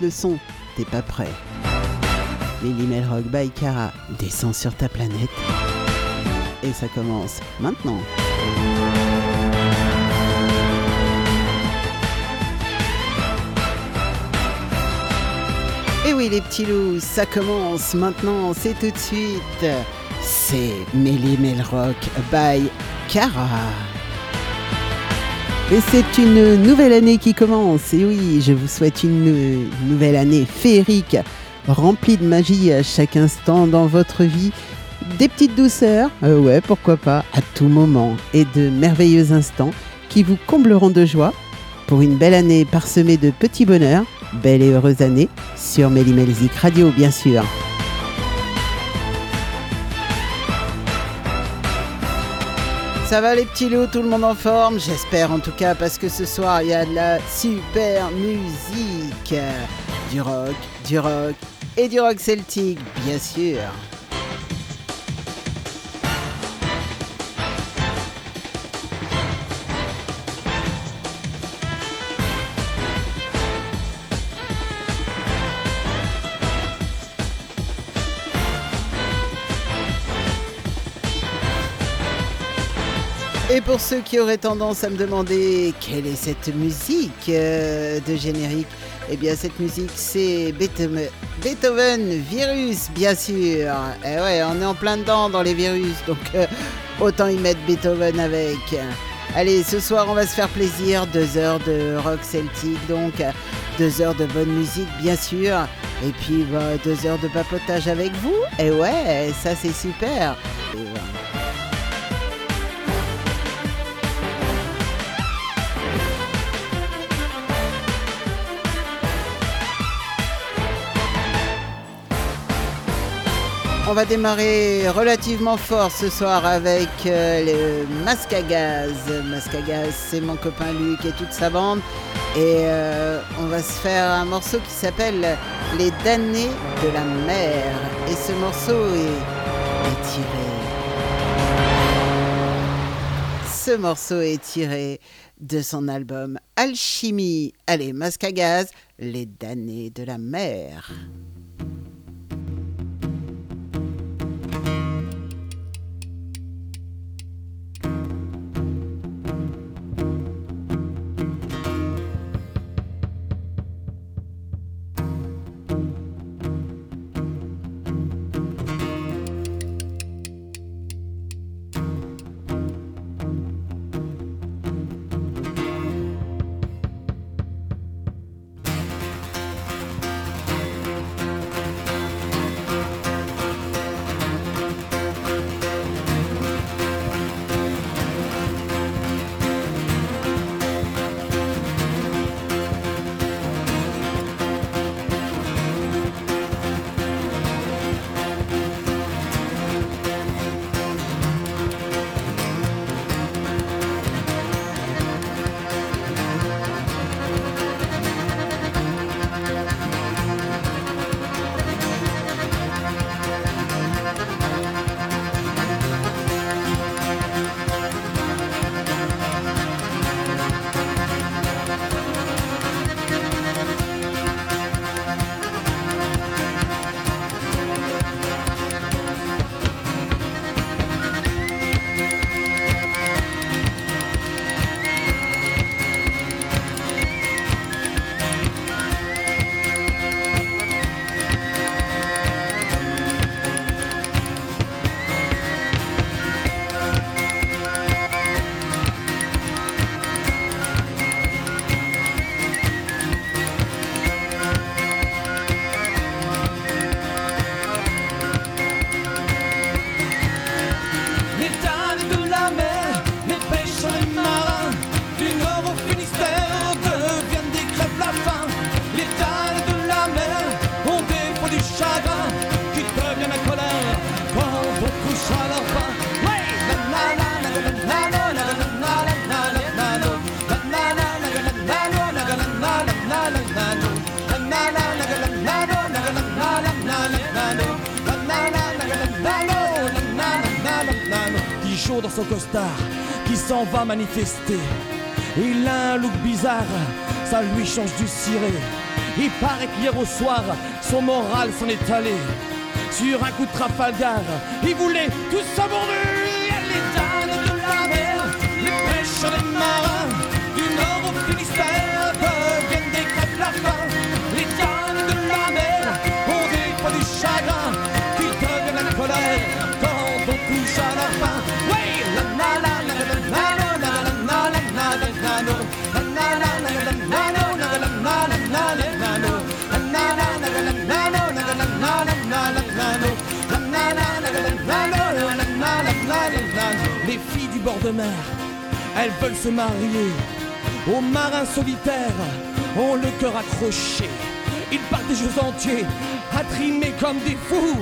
le son, t'es pas prêt. Lily Melrock by Cara descend sur ta planète. Et ça commence maintenant. Et oui les petits loups, ça commence maintenant, c'est tout de suite. C'est Melly Melrock by Cara. Et c'est une nouvelle année qui commence. Et oui, je vous souhaite une nouvelle année féerique, remplie de magie à chaque instant dans votre vie. Des petites douceurs, euh, ouais, pourquoi pas, à tout moment. Et de merveilleux instants qui vous combleront de joie pour une belle année parsemée de petits bonheurs. Belle et heureuse année sur Mélimelzik Radio, bien sûr. Ça va les petits loups, tout le monde en forme? J'espère en tout cas parce que ce soir il y a de la super musique. Du rock, du rock et du rock celtique, bien sûr. Et pour ceux qui auraient tendance à me demander quelle est cette musique euh, de générique, eh bien cette musique c'est Beethoven, Virus bien sûr. Et eh ouais, on est en plein dedans dans les virus, donc euh, autant y mettre Beethoven avec. Allez, ce soir on va se faire plaisir, deux heures de rock celtique, donc deux heures de bonne musique bien sûr, et puis bah, deux heures de papotage avec vous. Et ouais, ça c'est super. On va démarrer relativement fort ce soir avec euh, le masque à gaz. C'est mon copain Luc et toute sa bande. Et euh, on va se faire un morceau qui s'appelle Les damnés de la mer. Et ce morceau est, tiré. Ce morceau est tiré de son album Alchimie. Allez, masque à gaz, Les damnés de la mer. Il a un look bizarre, ça lui change du ciré. Il paraît qu'hier au soir, son moral s'en est allé. Sur un coup de Trafalgar, il voulait tout s'aborder. Les dames de la mer, les pêcheurs les marins, du nord au Finistère, deviennent des la faim. Les dames de la mer ont des du chagrin, qui deviennent la colère de mer, elles veulent se marier. Aux marins solitaires, ont le cœur accroché. Ils partent des jeux entiers, à trimer comme des fous.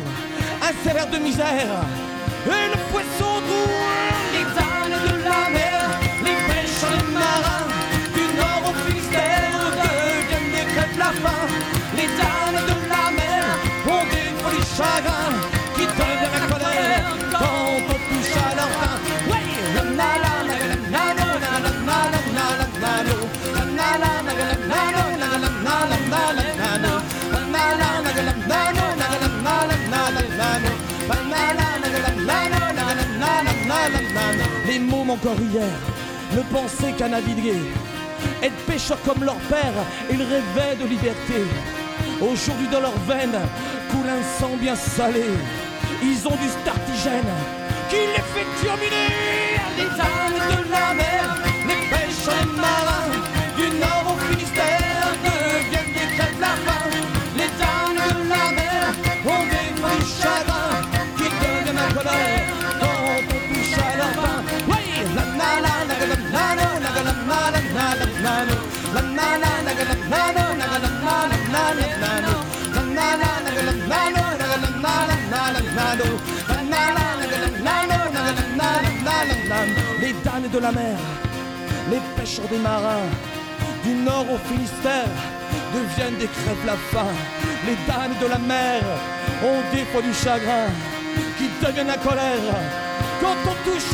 Un sévère de misère, et le poisson droit, les ânes de la mer, les pêcheurs, les marins, du nord au Finistère, deviennent des crêpes la faim. Les dames de la mer ont des folies chagrins encore hier ne pensaient qu'à naviguer, être pêcheurs comme leur père, ils rêvaient de liberté. Aujourd'hui dans leurs veines coule un sang bien salé. Ils ont du startigène qui les fait terminer. Les damnes de la mer, les pêcheurs des marins, du nord au Finistère, deviennent des crêpes la faim. Les dames de la mer ont des fois du chagrin qui deviennent la colère quand on touche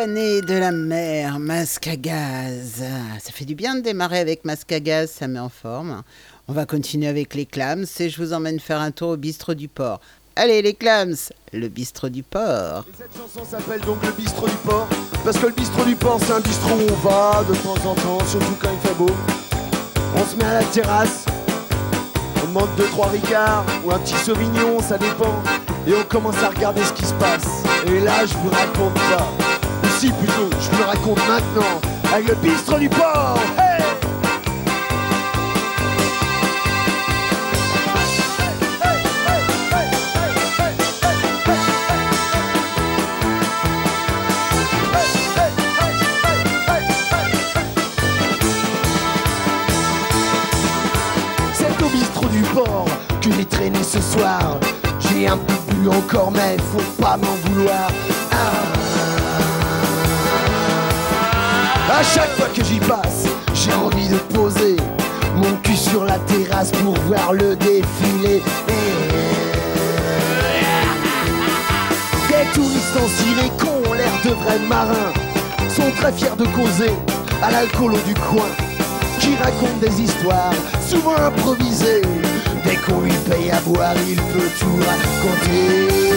Damnés de la mer, masque à gaz. Ça fait du bien de démarrer avec masque à gaz, ça met en forme. On va continuer avec les clams et je vous emmène faire un tour au bistrot du port. Allez les clams, le bistrot du port. Et cette chanson s'appelle donc le bistrot du port Parce que le bistrot du port c'est un bistrot où on va de temps en temps, surtout quand il fait beau On se met à la terrasse On demande 2-3 ricards ou un petit sauvignon, ça dépend Et on commence à regarder ce qui se passe Et là je vous raconte pas si plutôt, je vous le raconte maintenant Avec le bistrot du port C'est au bistrot du port que j'ai traîné ce soir. J'ai un peu bu encore, mais faut pas m'en vouloir. À chaque fois que j'y passe, j'ai envie de poser mon cul sur la terrasse pour voir le défilé. Des touristes en ciré ont l'air de vrais marins sont très fiers de causer à l'alcoolo du coin qui raconte des histoires, souvent improvisées. Dès qu'on lui paye à boire, il peut tout raconter.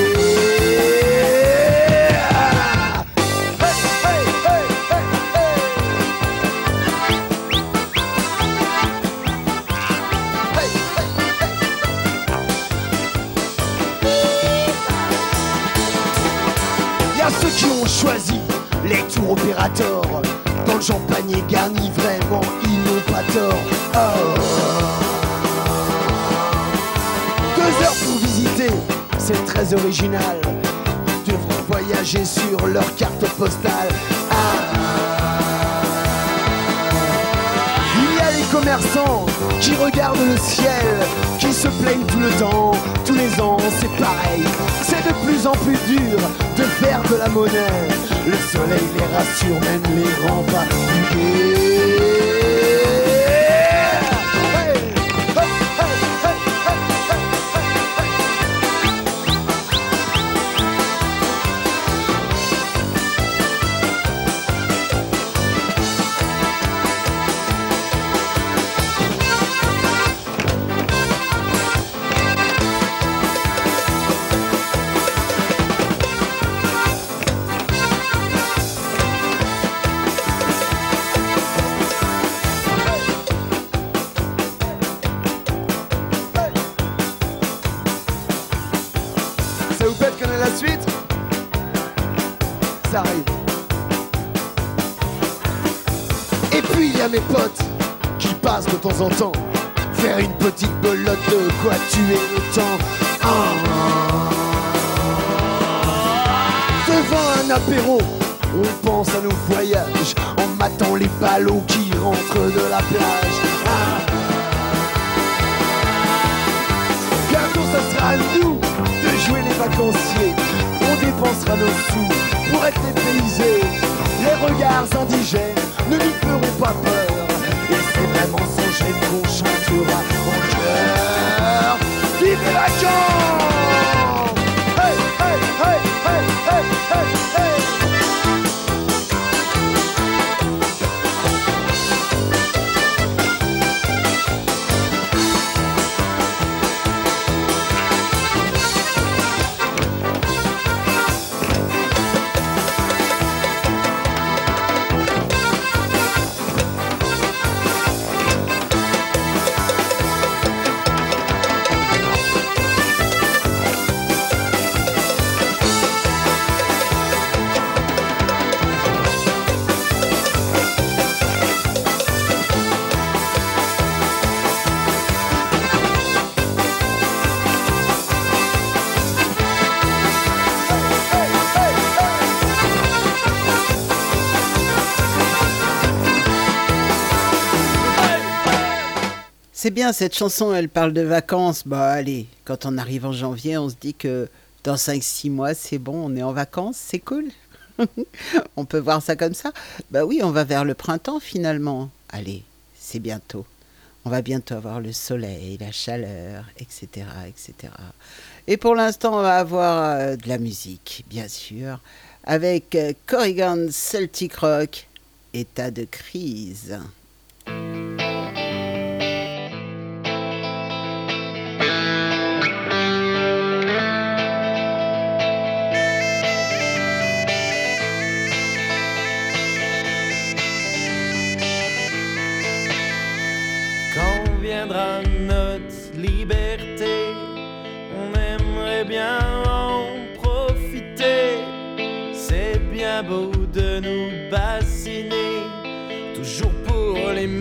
Choisi les tours opérateurs. Dans le champagne garni, vraiment, ils n'ont pas tort. Deux heures pour visiter, c'est très original. Devront voyager sur leur carte postale. Commerçants qui regardent le ciel, qui se plaignent tout le temps, tous les ans, c'est pareil. C'est de plus en plus dur de faire de la monnaie. Le soleil les rassure, même les rend pas Faire une petite belote de quoi tuer le temps. Ah. Devant un apéro, on pense à nos voyages en matant les ballots qui rentrent de la plage. Ah. Bientôt, ça sera à nous de jouer les vacanciers. On dépensera nos sous pour être dépaysés. Les regards indigènes ne nous feront pas peur vraiment songer qu'on chantera en cœur. Vive les bien, cette chanson, elle parle de vacances. Bah allez, quand on arrive en janvier, on se dit que dans 5-6 mois, c'est bon, on est en vacances, c'est cool. on peut voir ça comme ça. Bah oui, on va vers le printemps finalement. Allez, c'est bientôt. On va bientôt avoir le soleil, la chaleur, etc. etc. Et pour l'instant, on va avoir euh, de la musique, bien sûr, avec euh, Corrigan Celtic Rock, état de crise.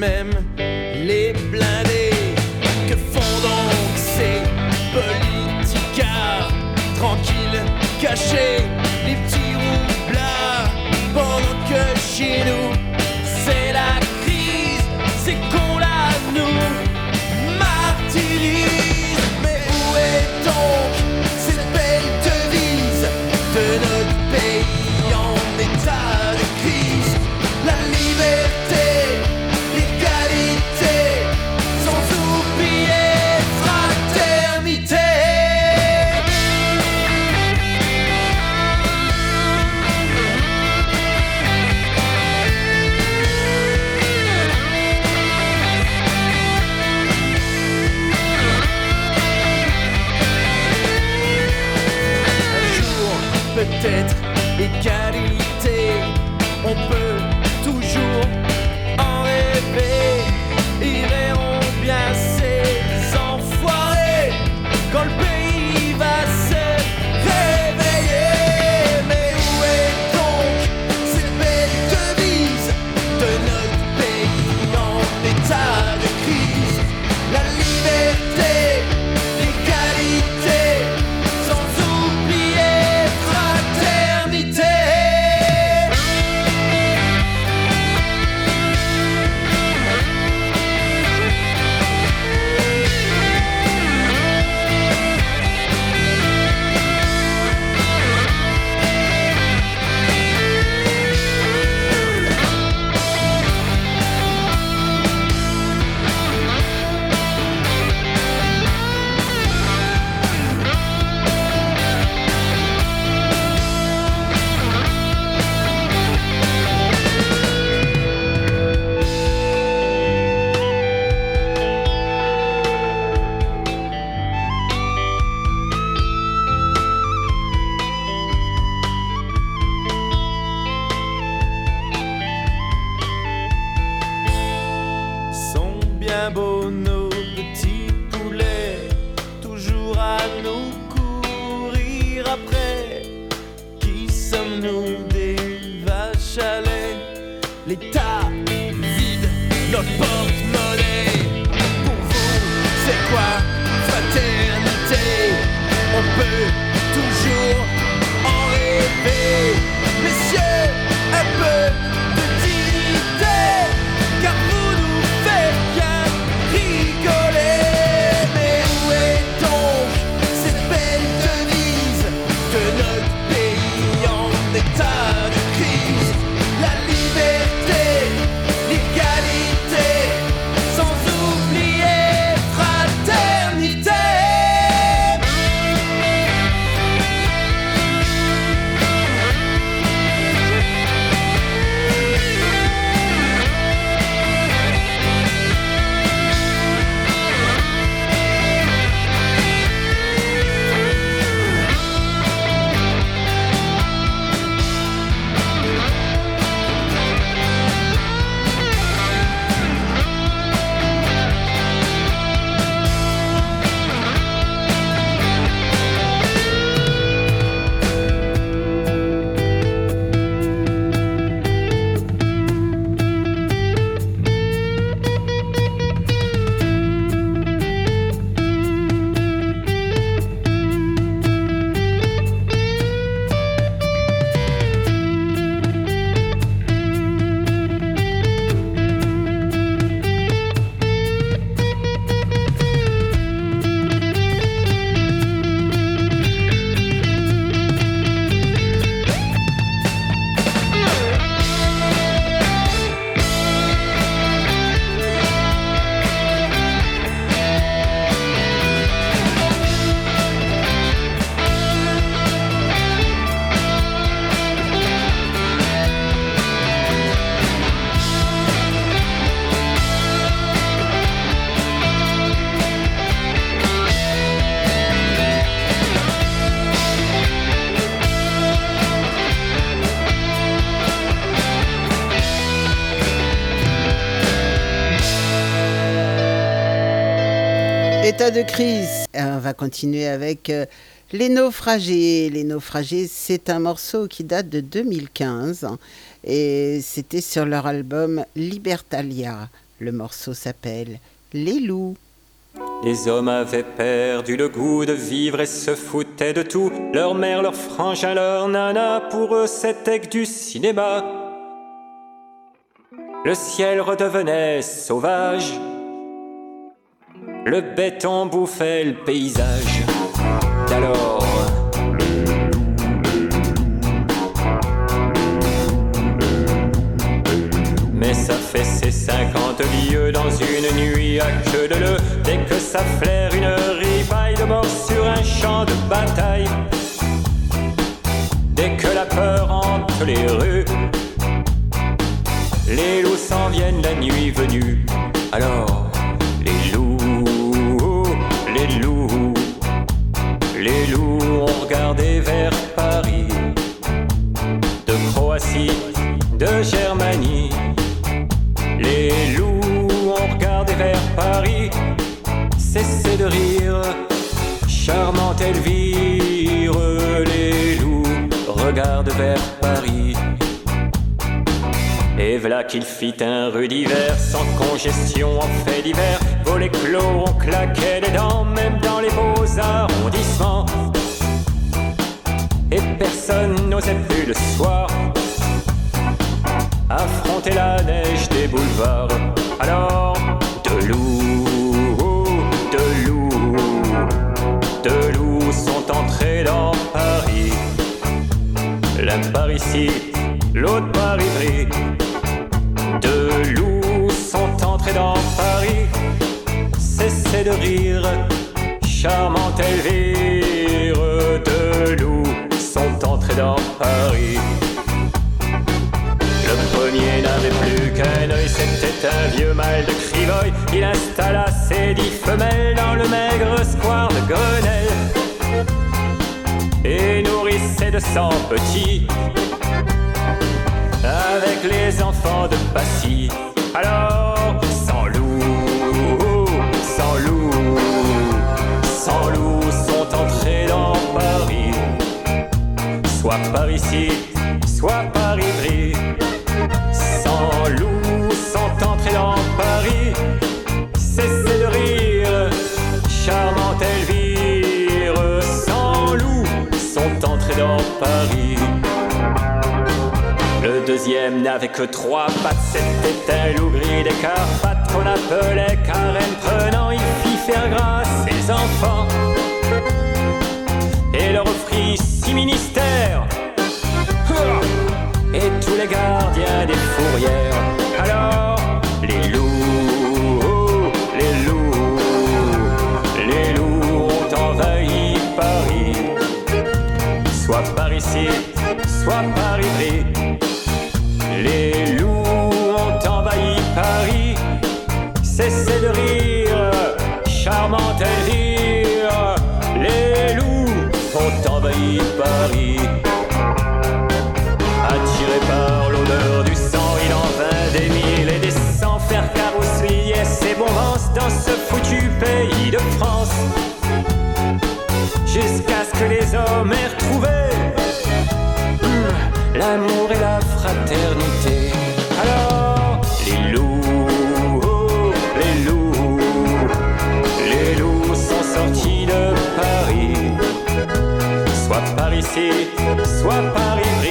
Mêmes, les blindés. Que font donc ces politicards tranquilles, cachés, les petits roublards, pendant que chez nous, de on va continuer avec euh, Les Naufragés. Les Naufragés, c'est un morceau qui date de 2015 hein, et c'était sur leur album Libertalia. Le morceau s'appelle Les Loups. Les hommes avaient perdu le goût de vivre et se foutaient de tout. Leur mère, leur frangin, leur nana, pour eux c'était que du cinéma. Le ciel redevenait sauvage. Le béton bouffait le paysage. d'alors. Mais ça fait ses 50 lieues dans une nuit à queue de leu Dès que ça flaire une ripaille de mort sur un champ de bataille Dès que la peur hante les rues Les loups s'en viennent la nuit venue Alors les loups. Les loups ont regardé vers Paris, de Croatie, de Germanie. Les loups ont regardé vers Paris, cessez de rire, charmante Elvire. Les loups regardent vers Paris. Et voilà qu'il fit un rude hiver, sans congestion en fait d'hiver Volets clos, on claquait des dents, même dans les beaux arrondissements. Et personne n'osait plus le soir affronter la neige des boulevards. Alors, de loups, de loups, de loups sont entrés dans Paris. L'un par ici, l'autre par Ivry. De loups sont entrés dans Paris. Cessez de rire, charmante Elvire. De loups sont entrés dans Paris. Le premier n'avait plus qu'un œil, c'était un vieux mâle de Crivoy. Il installa ses dix femelles dans le maigre square de Gonel et nourrissait de sang petits avec les enfants de Passy. Alors, soit par ici, soit par Ivry. Sans loup sont entrés dans Paris, cessez de rire, charmante Elvire. Sans loup sont entrés dans Paris. Le deuxième n'avait que trois pattes, c'était un loup gris des Carpates qu'on appelait Karen prenant, il fit faire grâce ses enfants six ministères et tous les gardiens des fourrières. Alors, les loups, les loups, les loups ont envahi Paris, soit par ici, soit par Ivry. Les loups ont envahi Paris, cessez de rire, charmante Elvire. Paris. Attiré par l'odeur du sang, il en vint des mille et des cents faire carrouselier ses vents dans ce foutu pays de France. Jusqu'à ce que les hommes aient retrouvé ici, soit par.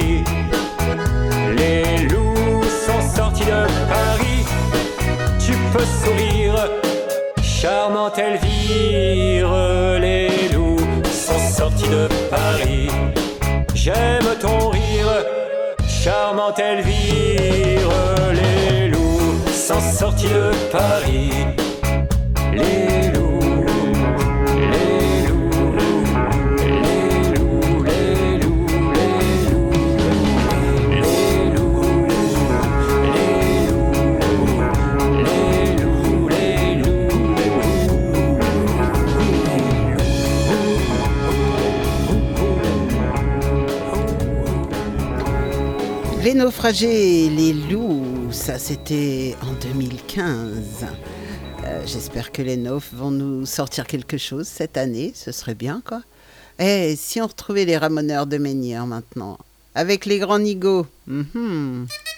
Naufragés, les loups, ça c'était en 2015. Euh, J'espère que les naufs vont nous sortir quelque chose cette année, ce serait bien quoi. Eh, si on retrouvait les ramoneurs de Ménière maintenant, avec les grands nigauds. mhm. C'est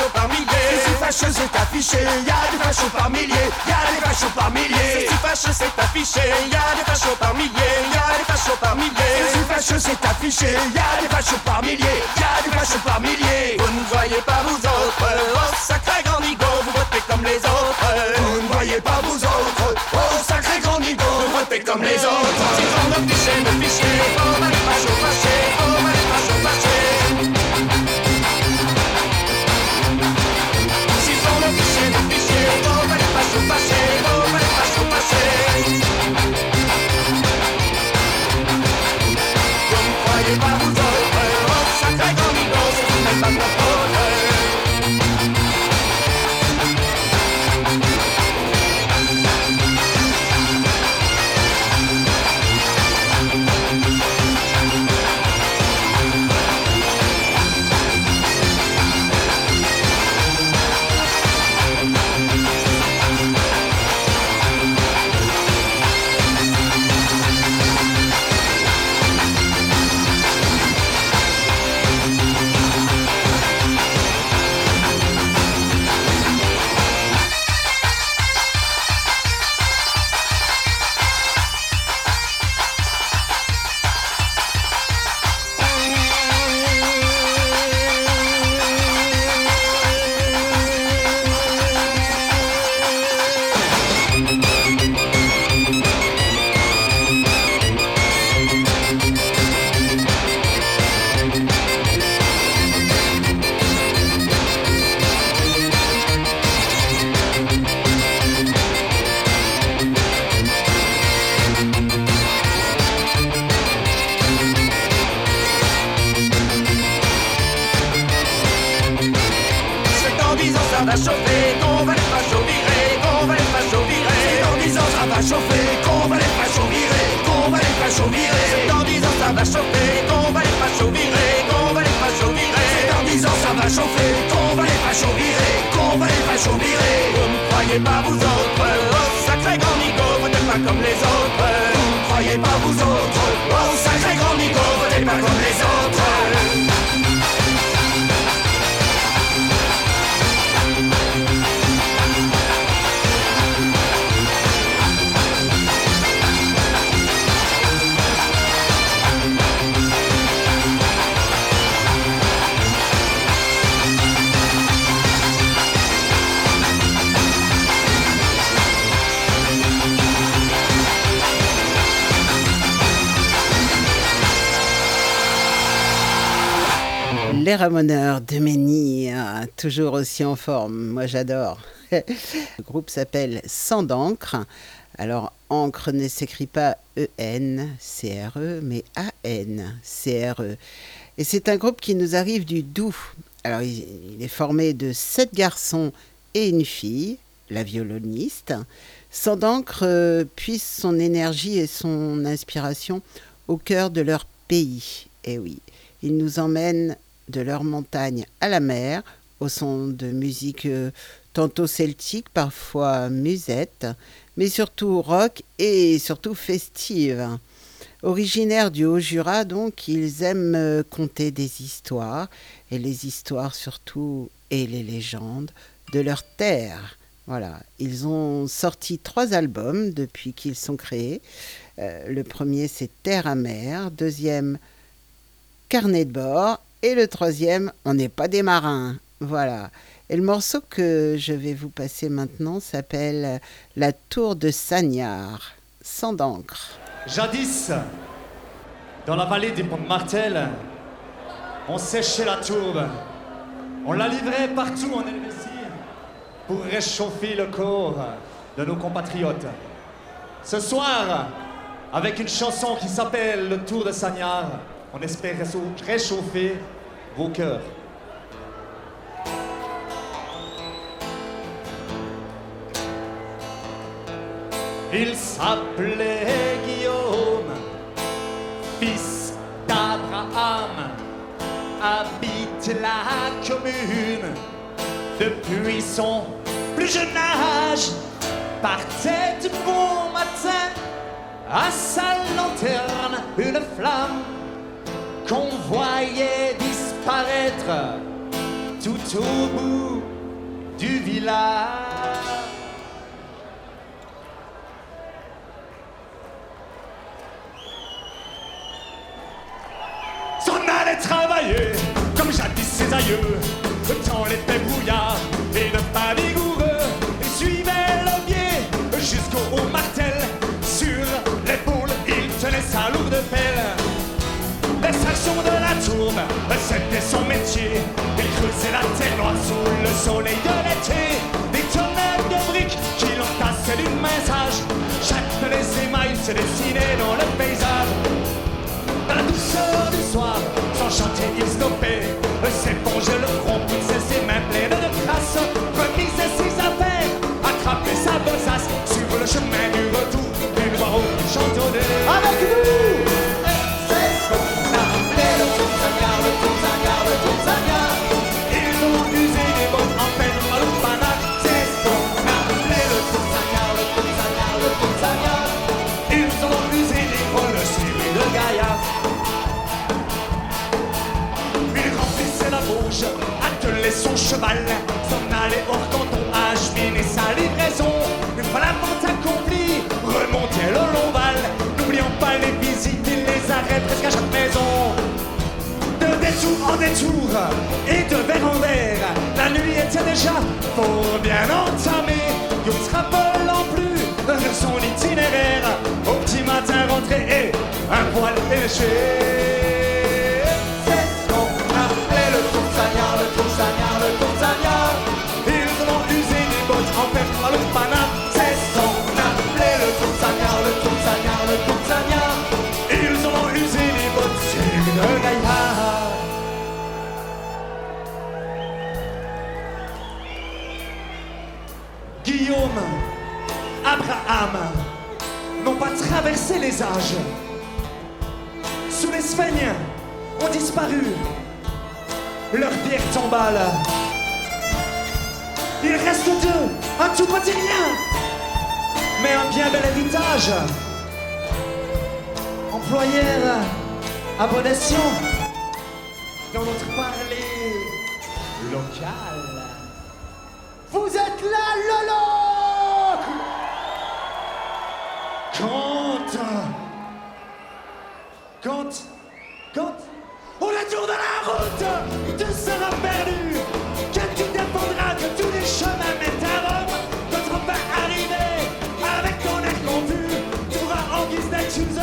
fachos par milliers. Si fâcheux c'est affiché, y a des fachos par milliers, y a des fachos par milliers. Si fâcheux c'est affiché, y a des fachos par milliers, y a des fachos par milliers. Si fâcheux c'est affiché, y a des fachos par milliers, y a des fachos par milliers. Vous ne voyez pas vous autres, oh sacré grand nigo, vous votez comme les autres. Vous ne voyez pas vous autres, oh sacré grand nigo, Vous votez comme les autres. Si me fichait, me fichiez, Les Ramoneurs de Menhir, toujours aussi en forme, moi j'adore. Le groupe s'appelle Sans d'encre. Alors, encre ne s'écrit pas E-N-C-R-E, mais A-N-C-R-E. Et c'est un groupe qui nous arrive du Doubs. Alors, il, est formé de sept garçons et une fille, la violoniste. Sans d'encre euh, puise son énergie et son inspiration au cœur de leur pays. Et oui, ils nous emmènent de leur montagne à la mer, au son de musique euh, tantôt celtique, parfois musette, mais surtout rock et surtout festive. Originaires du Haut-Jura, donc, ils aiment euh, conter des histoires, et les histoires surtout, et les légendes de leur terre. Voilà, ils ont sorti trois albums depuis qu'ils sont créés. Euh, le premier, c'est Terre à mer. Deuxième, Carnet de bord. Et le troisième, On n'est pas des marins. Voilà. Et le morceau que je vais vous passer maintenant s'appelle La tour de Sagnard, sans d'encre. Jadis, dans la vallée des Martel, on séchait la tourbe. On la livrait partout en Helvétie pour réchauffer le corps de nos compatriotes. Ce soir, avec une chanson qui s'appelle Le Tour de Sagnard, on espère réchau- réchauffer vos cœurs. Il s'appelait Guillaume, fils d'Abraham, habite la commune depuis son plus jeune âge. Partait du bon matin à sa lanterne une flamme qu'on voyait disparaître tout au bout du village. S'en allait travailler comme jadis ses aïeux, dans l'épais brouillard et le pas vigoureux, et suivait le pied jusqu'au haut martel. De la tourbe, c'était son métier. Il creusait la terre noire sous le soleil de l'été. Des tonnettes de briques qui l'entassaient d'une main sage. Chaque les émails se dessinaient dans le paysage. La douceur du soir, sans chanter, il stoppait. S'épongeait le front, poussait ses mains pleines de crasse. Remisait ses affaires, attrapait sa besace. Sur le chemin du retour, voix haute qui chantonnait. Avec nous! Cheval, s'en allait hors canton, acheminer sa livraison. Une fois la vente accomplie, remontait le long val, n'oubliant pas les visites et les arrêts presque à chaque maison. De détour en détour et de verre en verre, la nuit était déjà fort bien entamée. Il ne se rappelant plus de son itinéraire, au petit matin rentré et un poil léché. Guillaume, Abraham n'ont pas traversé les âges. Sous les Sphéniens ont disparu leurs pierres tombales. Il reste deux, un tout petit rien, mais un bien bel héritage. Employeur à bon escient dans notre parler local. Vous êtes là, Lolo Quand Quand Quand On a tour de la route Tu seras perdu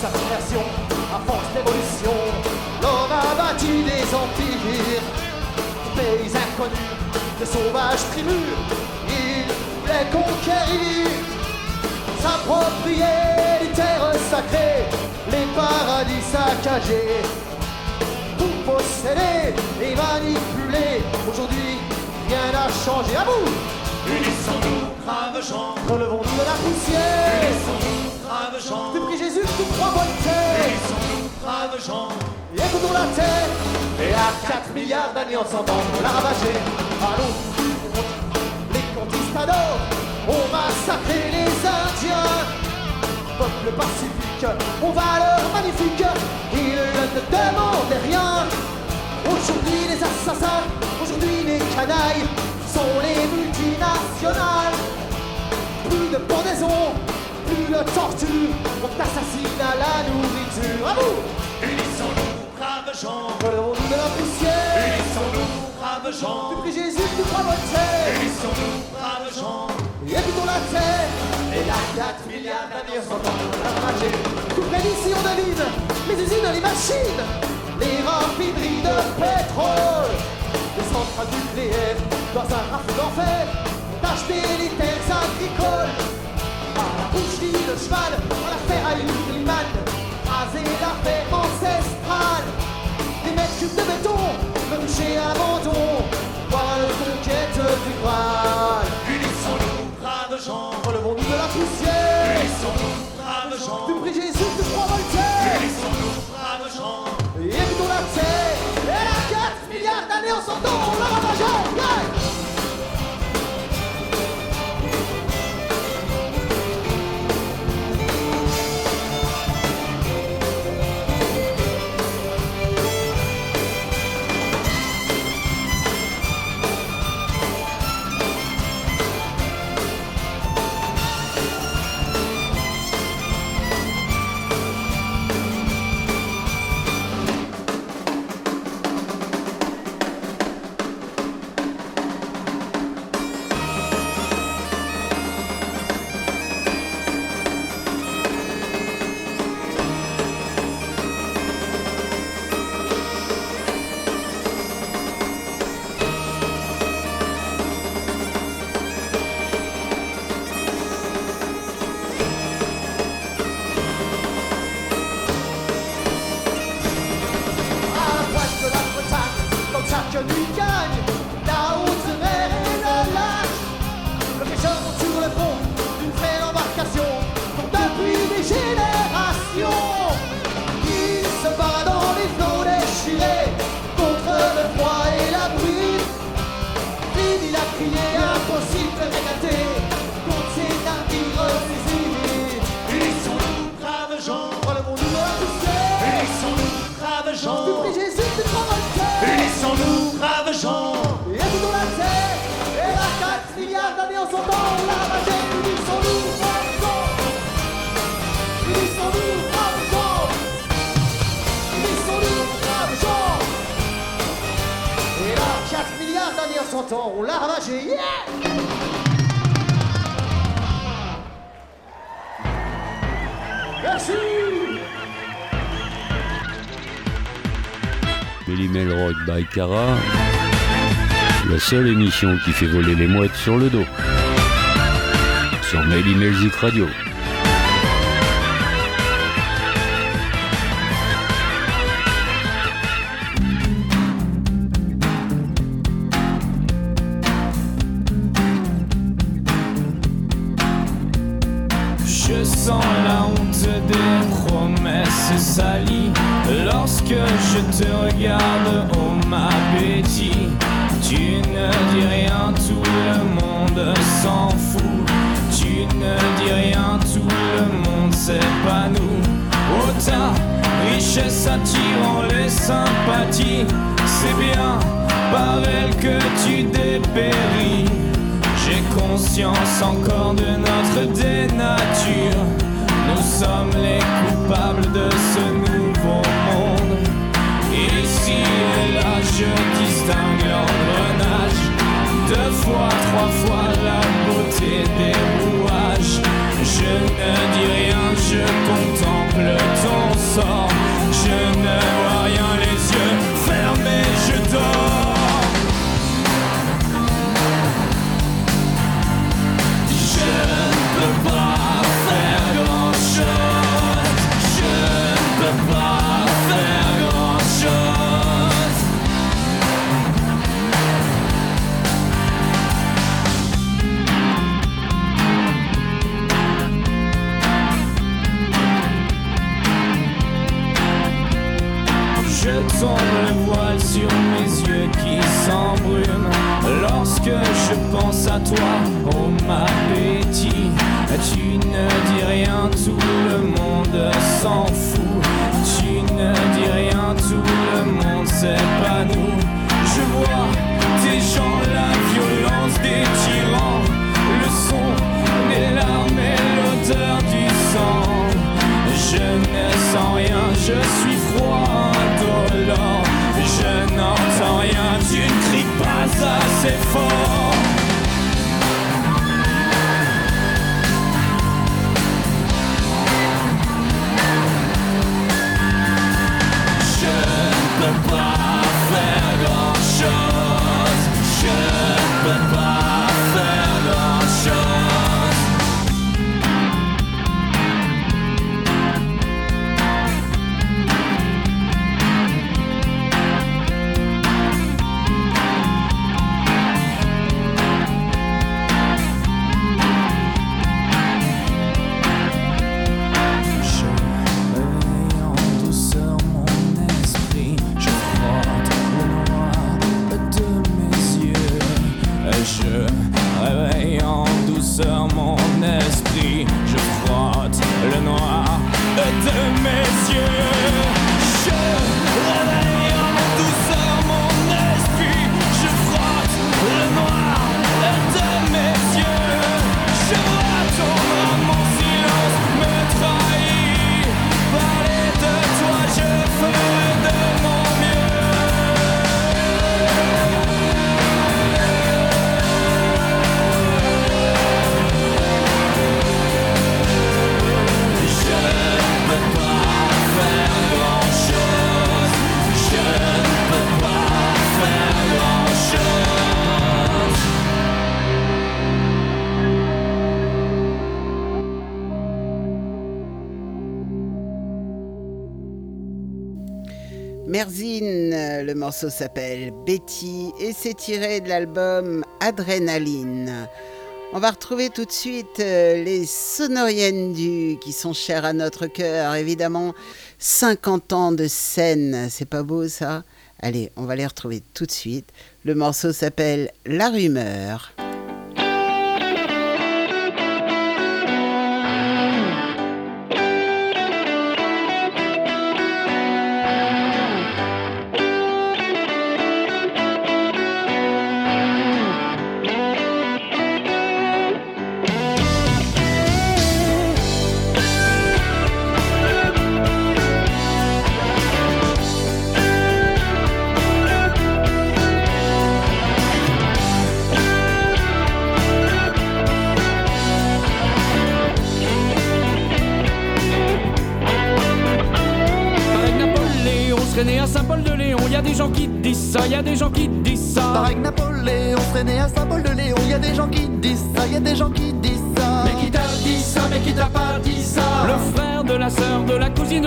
sa création, à force d'évolution, l'homme a bâti des empires, des pays inconnus, de sauvages tribus. Il voulait conquérir, s'approprier les terres sacrées, les paradis saccagés. Pour posséder et manipuler, aujourd'hui rien n'a changé. À vous, Unissons-nous, braves gens relevons-nous de la poussière. Unissons-nous, braves gens Tu pries Jésus, tu crois volontaire. Unissons-nous, braves gens Et écoutons la terre. Et à 4 milliards d'années s'entend on l'a ravagé. Allons, les conquistadors ont massacré les Indiens. Peuple pacifique, aux valeurs magnifiques Ils ne demandaient rien. Aujourd'hui les assassins, aujourd'hui les canailles Sont les multinationales. Plus de pendaison, plus de torture On t'assassine à la nourriture. À vous Unissons-nous, braves gens. Relevons-nous de la poussière. Unissons-nous, braves gens. Tu pries Jésus, tu crois votre terre. Unissons-nous, braves gens. Et écoutons la terre. Et la 4 milliards d'années on s'entend la ravager Tout près d'ici on allume Les usines, les machines Les raffineries de pétrole. Les centrales nucléaires Dans un rafle d'enfer. D'acheter les terres agricoles boucherie de cheval, on la ferraille Hillman, raser l'affaire ancestrale. Des mètres cubes de béton, me toucher à l'abandon, voir la conquête du Graal. Unissons-nous, bras de gens, relevons-nous de la poussière. Unissons-nous, bras de gens, du prix Jésus de trois voltaires. Unissons-nous, bras de gens, et évitons la terre, et la 4 milliards d'années en sortant, on la ravageant. Ils sont nous braves gens Ils sont lourds, braves gens Ils sont lourds, braves gens Et là, 4 milliards d'années à 100 ans, on l'a ravagé Merci! L'Imelrock by Kara La seule émission qui fait voler les mouettes sur le dos Made in Music Radio. S'appelle Betty et c'est tiré de l'album Adrénaline. On va retrouver tout de suite euh, les sonoriennes du qui sont chères à notre cœur, évidemment. 50 ans de scène, c'est pas beau ça? Allez, on va les retrouver tout de suite. Le morceau s'appelle La rumeur.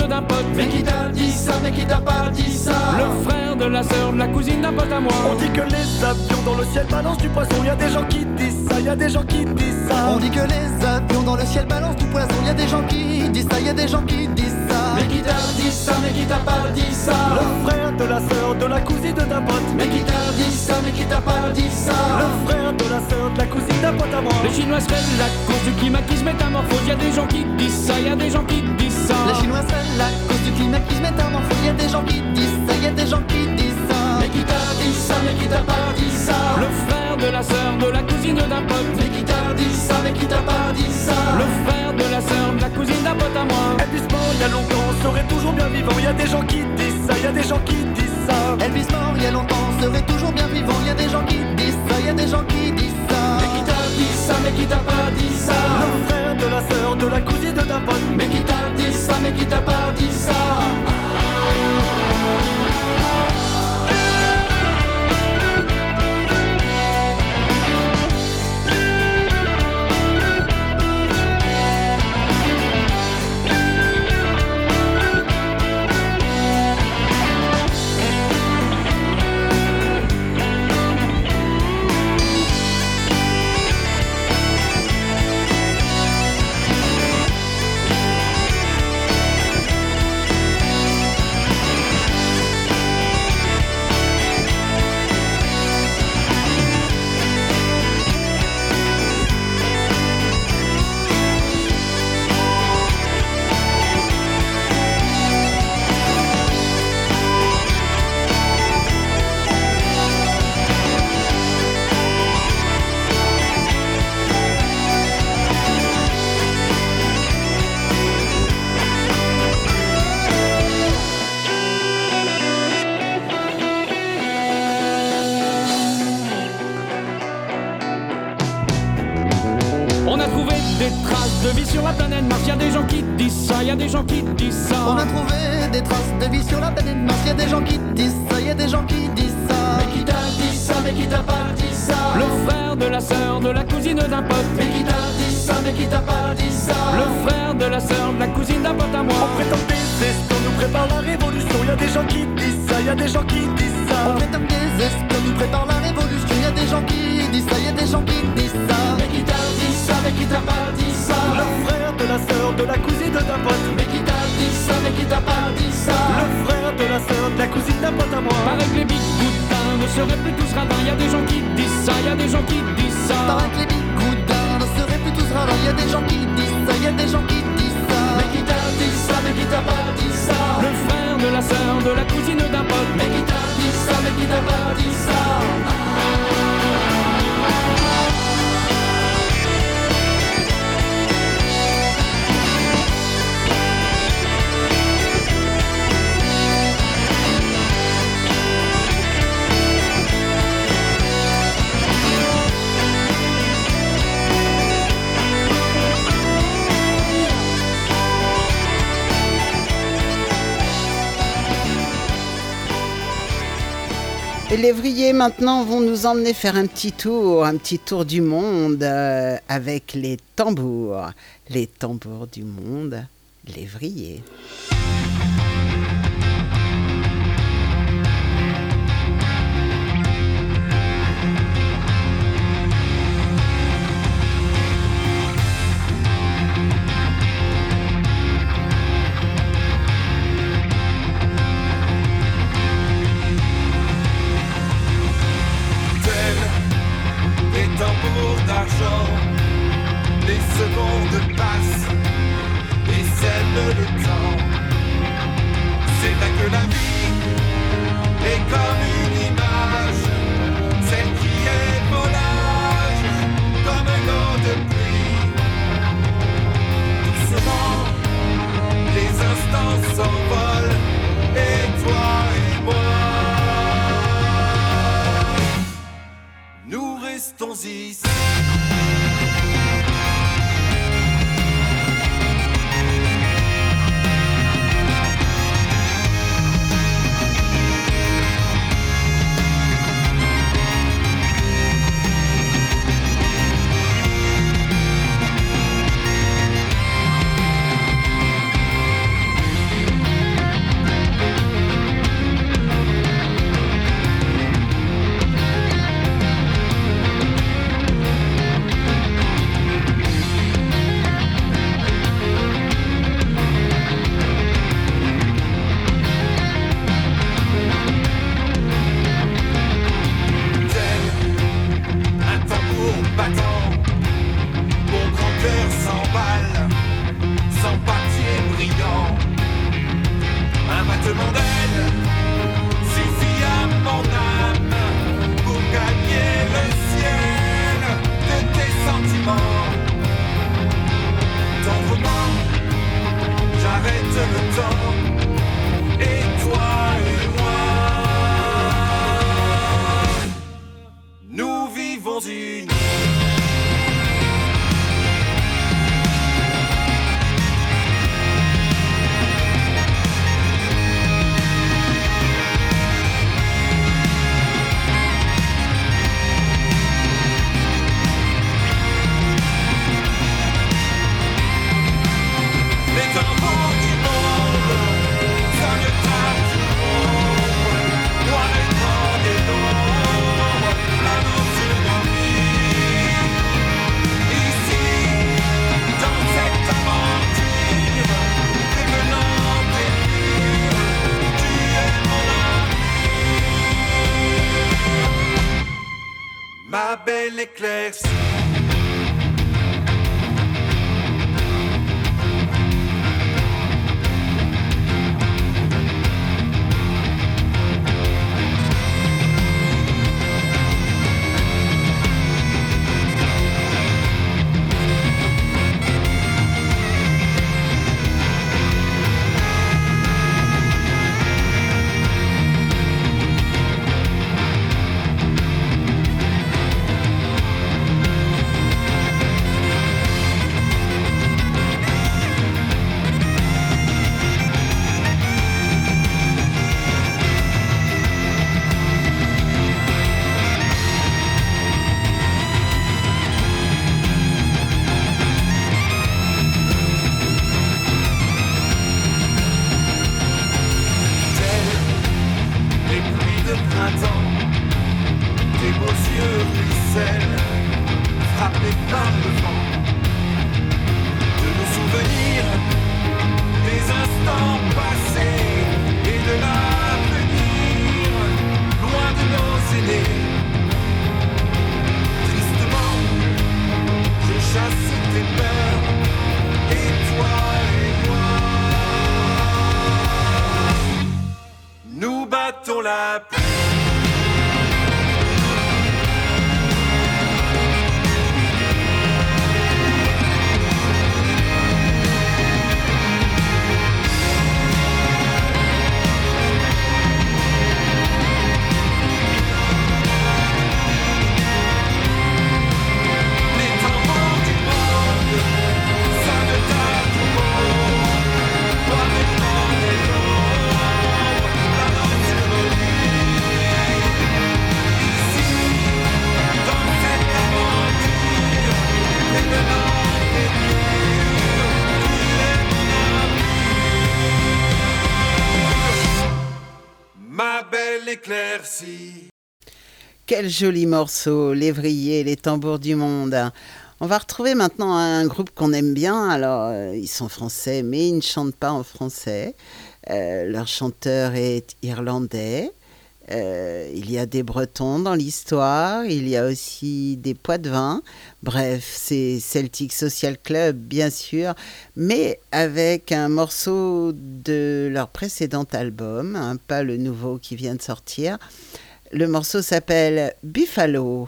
D'un pote. Mais qui t'a dit ça, mais qui t'a pas dit ça. Le frère de la sœur, de la cousine d'un pote à moi. On dit que les avions dans le ciel balancent du poisson. Y a des gens qui disent ça, y a des gens qui disent ça. On dit que les avions dans le ciel balancent du poisson. Y a des gens qui disent ça, y a des gens qui disent ça. Mais qui t'a dit ça, mais qui t'a pas dit ça Le frère de la sœur, de la cousine d'un pote. Mais qui t'a dit ça, mais qui t'a pas dit ça Le frère de la sœur, de la cousine d'un pote à moi. Les Chinois seraient la cause du climat qui se métamorphose. Y a des gens qui disent ça, y a des gens qui disent ça. Les Chinois seraient la cause du climat qui se métamorphose. Y a des gens qui disent ça, y a des gens qui disent ça. Mais qui t'a dit ça, mais qui t'a pas dit ça? Le frère de la sœur, de la cousine d'un pote. Mais qui t'a dit ça, mais qui t'a pas dit ça? Le frère de la sœur, de la cousine d'un pote à moi. Elvis mort il y a longtemps serait toujours bien vivant. Y a des gens qui disent ça, y a des gens qui disent ça. Elvis mort il y a longtemps serait toujours bien vivant. Y a des gens qui disent ça, y a des gens qui disent ça. Mais qui t'a dit ça, mais qui t'a pas dit ça? Le frère de la sœur, de la cousine d'un pote. Mais qui t'a dit ça, mais qui t'a pas dit ça Vrilliers maintenant vont nous emmener faire un petit tour, un petit tour du monde euh, avec les tambours. Les tambours du monde, les Quel joli morceau, l'évrier, les tambours du monde. On va retrouver maintenant un groupe qu'on aime bien. Alors, euh, ils sont français, mais ils ne chantent pas en français. Euh, leur chanteur est irlandais. Euh, il y a des Bretons dans l'histoire, il y a aussi des Poitevins. Bref, c'est Celtic Social Club, bien sûr, mais avec un morceau de leur précédent album, hein, pas le nouveau qui vient de sortir. Le morceau s'appelle Buffalo.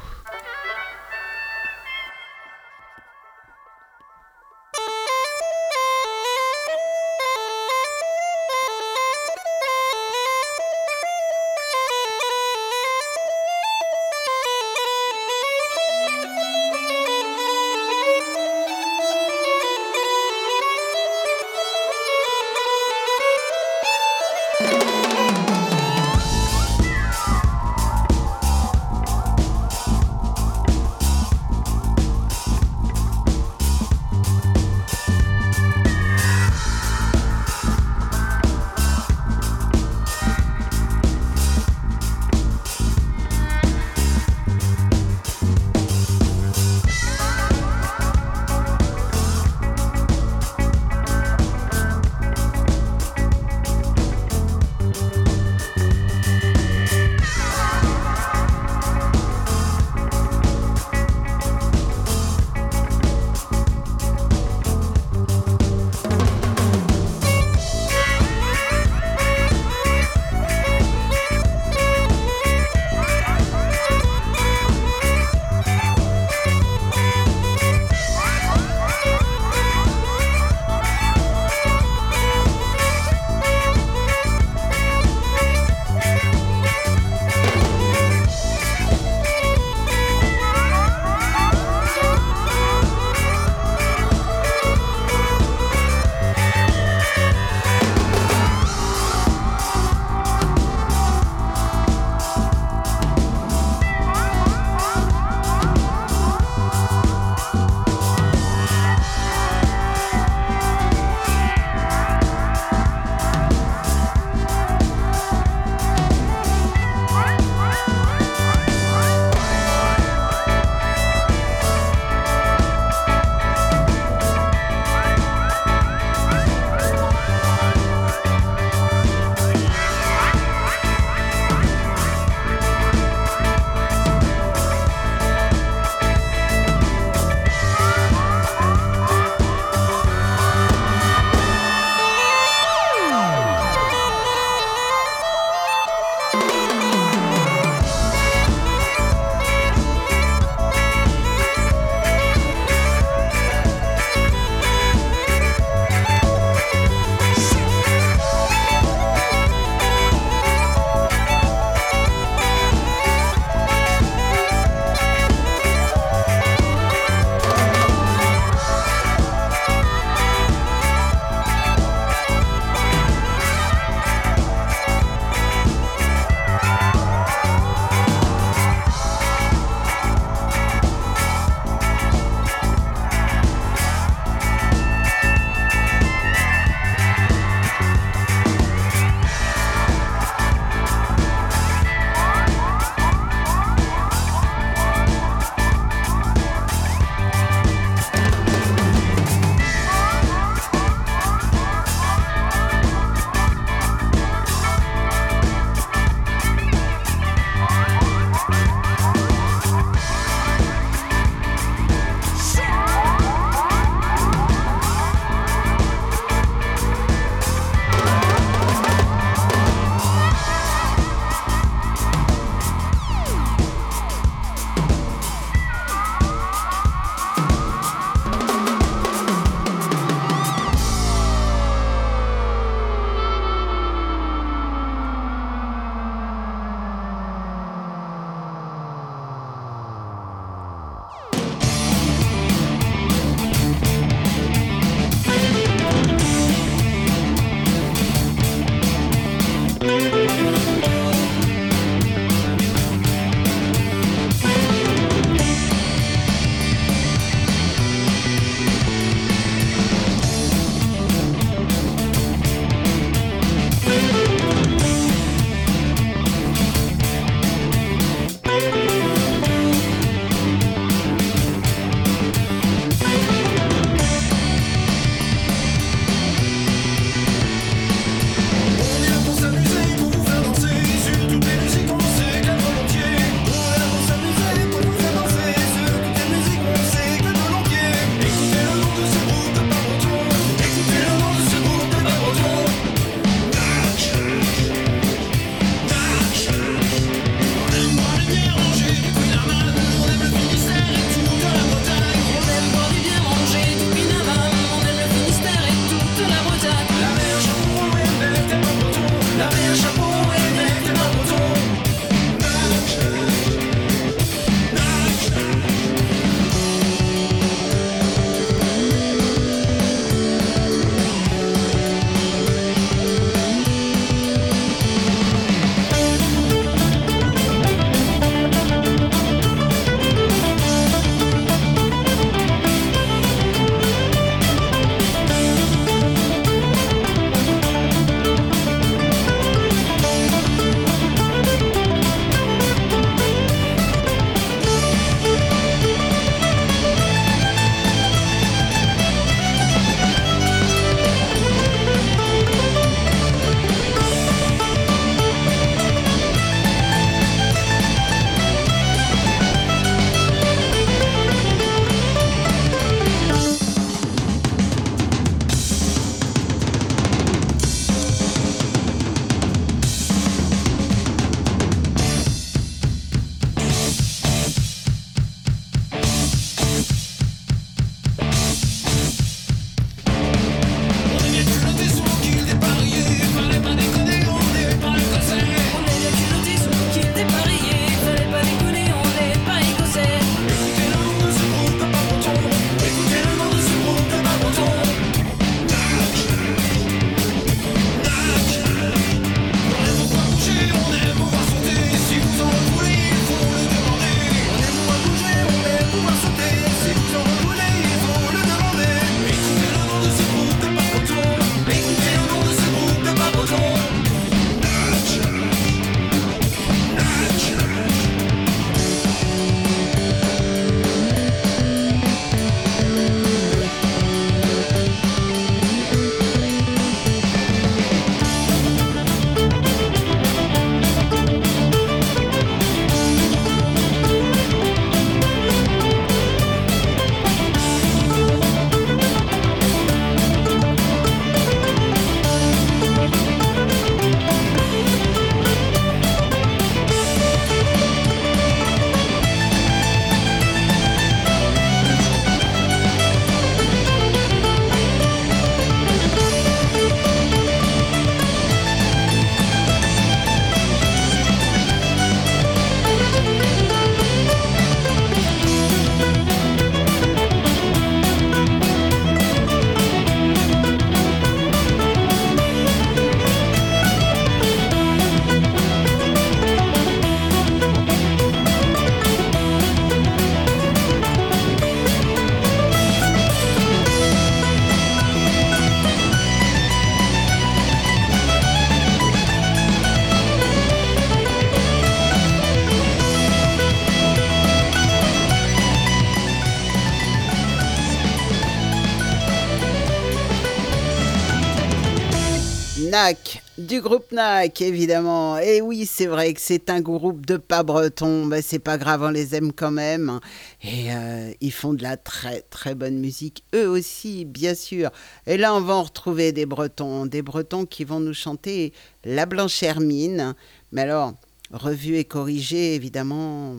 Du groupe NAC, évidemment. Et oui, c'est vrai que c'est un groupe de pas bretons. mais c'est pas grave, on les aime quand même. Et euh, ils font de la très très bonne musique, eux aussi, bien sûr. Et là, on va en retrouver des bretons, des bretons qui vont nous chanter La Blanche Hermine. Mais alors, revue et corrigée, évidemment,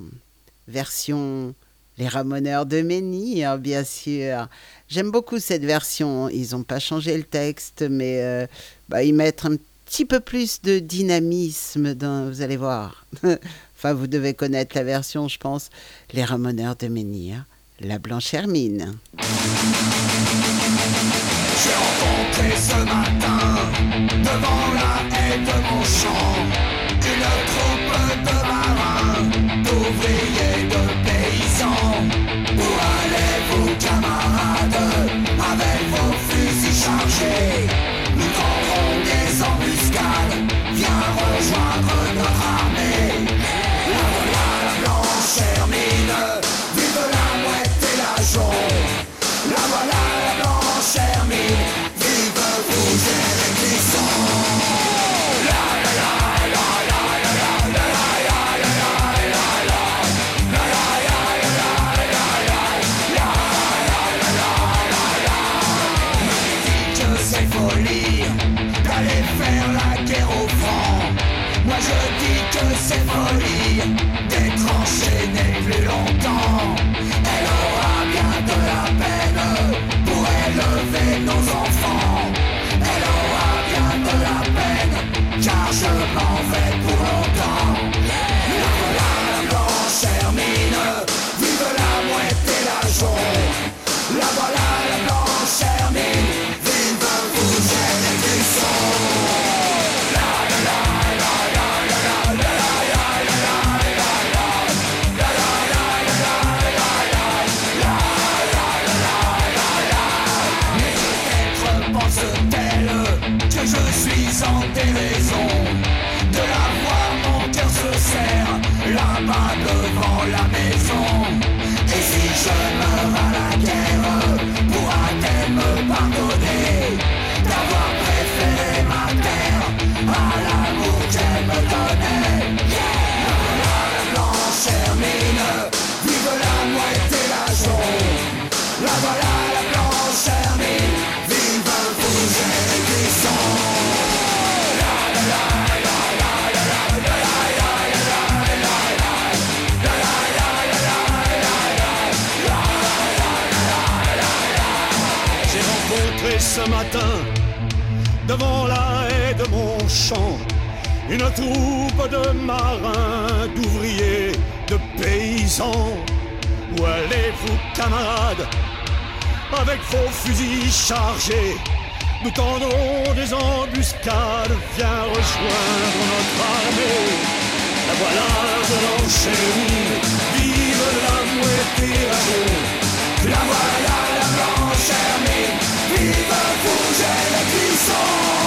version Les Ramoneurs de Menhir, bien sûr. J'aime beaucoup cette version. Ils n'ont pas changé le texte, mais euh, bah, ils mettent un petit peu plus de dynamisme dans, vous allez voir. enfin, vous devez connaître la version, je pense. Les Ramoneurs de Menhir, La Blanche Hermine. J'ai rencontré ce matin, devant la haie de mon champ, une troupe de marins, d'ouvriers, ce matin, devant la haie de mon champ, une troupe de marins, d'ouvriers, de paysans. Où allez-vous, camarades, avec vos fusils chargés Nous tendrons des embuscades, viens rejoindre notre armée. La voilà de l'enchaînement, vive la mouette et la voilà vive, vous, j'ai le cuisson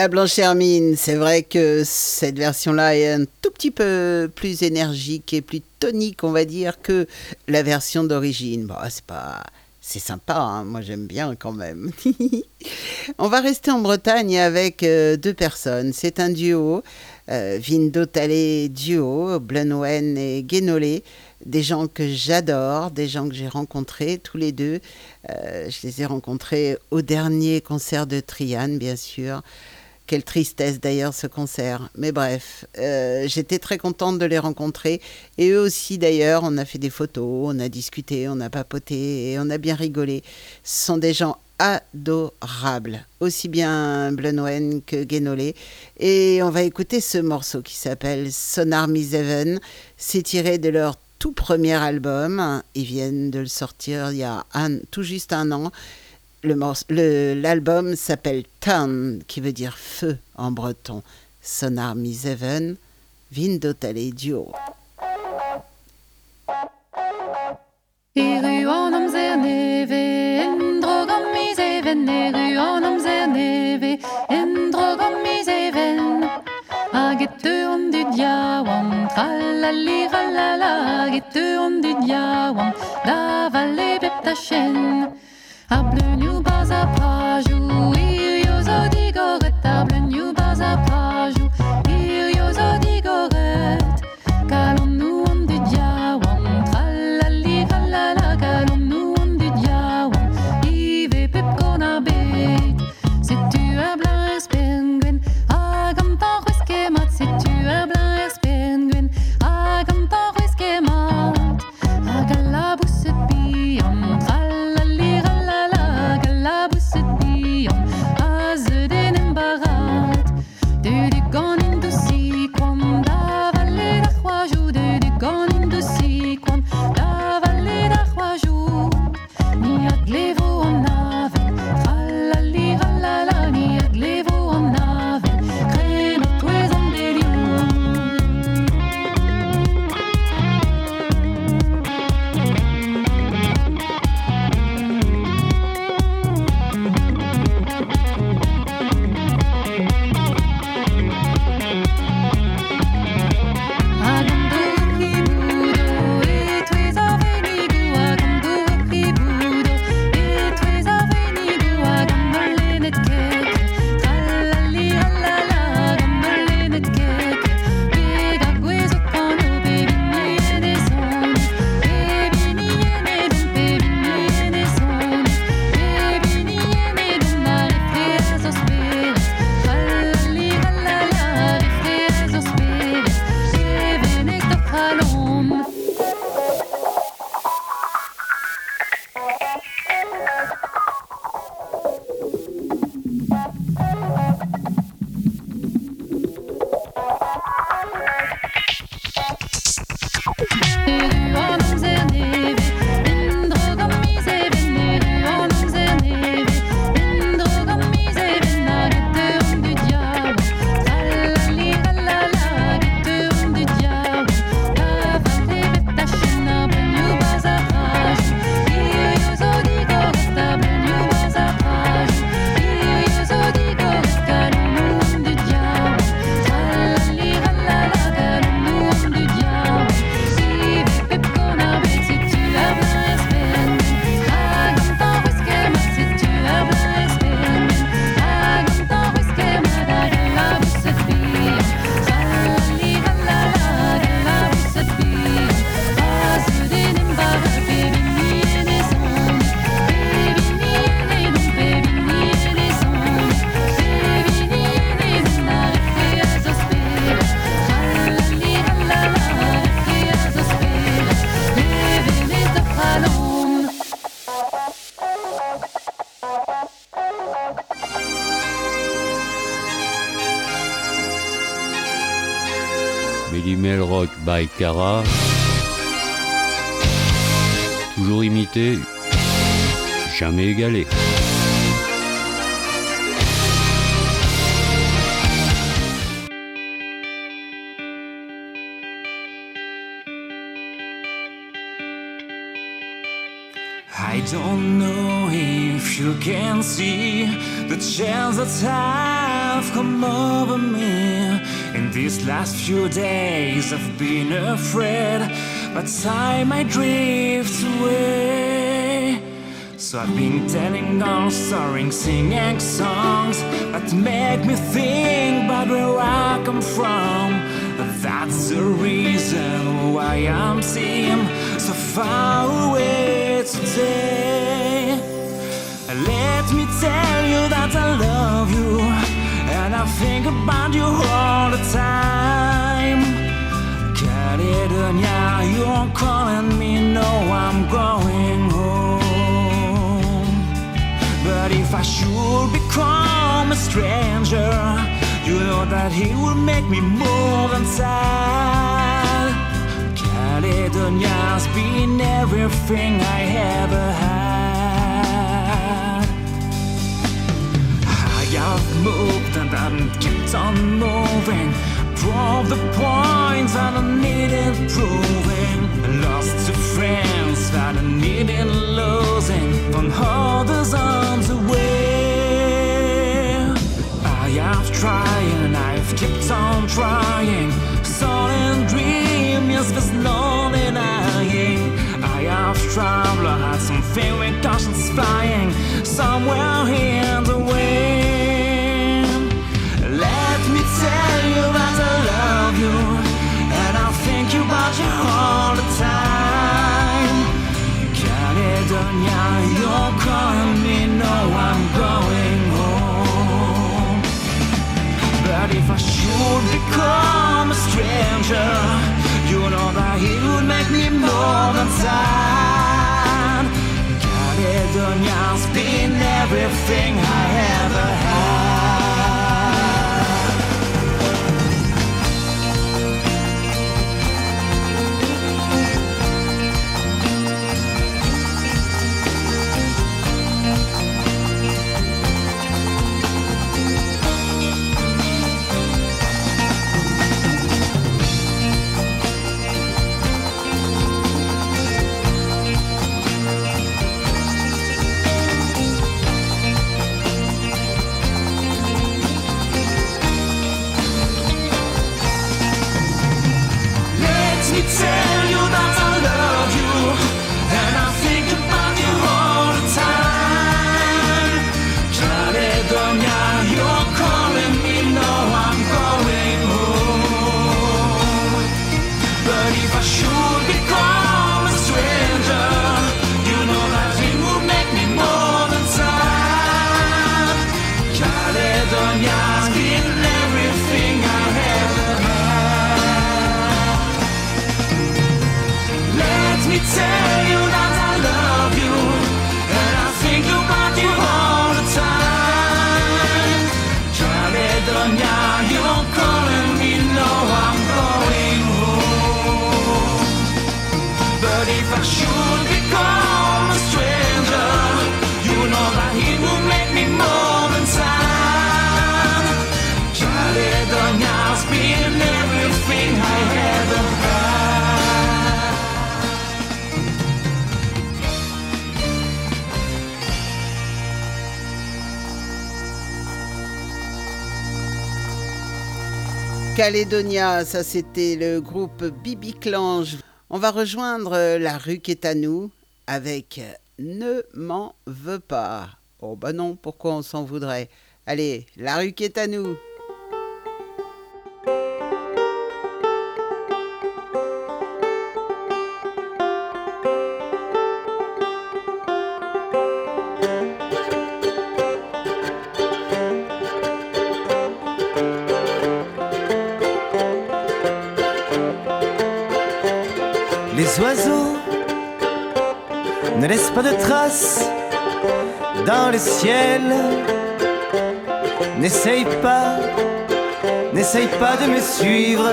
La Blanche Hermine, c'est vrai que cette version-là est un tout petit peu plus énergique et plus tonique, on va dire, que la version d'origine. Bon, c'est pas. C'est sympa, hein. moi j'aime bien quand même. on va rester en Bretagne avec euh, deux personnes. C'est un duo, euh, duo, Blunwen et Guénolé des gens que j'adore, des gens que j'ai rencontrés tous les deux. Euh, je les ai rencontrés au dernier concert de Triane, bien sûr. Quelle tristesse d'ailleurs ce concert. Mais bref, euh, j'étais très contente de les rencontrer. Et eux aussi d'ailleurs, on a fait des photos, on a discuté, on a papoté et on a bien rigolé. Ce sont des gens adorables, aussi bien Blenoen que Guénolé. Et on va écouter ce morceau qui s'appelle Sonar Miseven. C'est tiré de leur tout premier album. Ils viennent de le sortir il y a tout juste un an. L'album s'appelle Tan, qui veut dire feu en breton. Sonar Miseven, Vindotale Duo. Iruonom zerneve, endrogom miseven, Iruonom zerneve, endrogom miseven. Agettu on du diawam, tralali ralala, agettu on du diawam, davale beptachen. I burn you by the Toujours imité, jamais égalé. I don't know if you can see the chance that have come over me. These last few days, I've been afraid, but time might drift away. So I've been telling all stories, singing songs that make me think about where I come from. That's the reason why I'm seeing so far away today. Let me tell you that I love you, and I think about you all the time. Caledonia, you're calling me, no, I'm going home. But if I should become a stranger, you know that he will make me more than sad. Caledonia's been everything I ever had. I have moved and I've kept on moving. Prove the points that I needed proving. Lost to friends that I needed losing. From others arms away. I have tried and I've kept on trying. Stolen dream, yes, there's no denying. I have traveled, had some with cautions flying somewhere in the wind. Tell you that I love you, and I think about you all the time. Caledonia, you're calling me, no, I'm going home. But if I should become a stranger, you know that he would make me more than sad. Caledonia's been everything I ever had. Calédonia, ça c'était le groupe Bibi Clange. On va rejoindre euh, la rue qui est à nous avec euh, Ne m'en veux pas. Oh bah non, pourquoi on s'en voudrait? Allez, la rue qui est à nous. Les oiseaux ne laissent pas de traces dans le ciel. N'essaye pas, n'essaye pas de me suivre.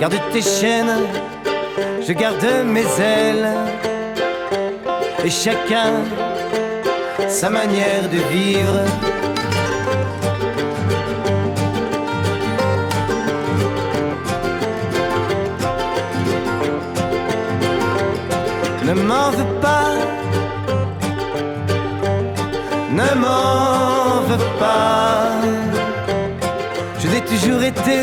Garde tes chaînes, je garde mes ailes. Et chacun sa manière de vivre. Ne m'en veux pas, ne m'en veux pas. toujours été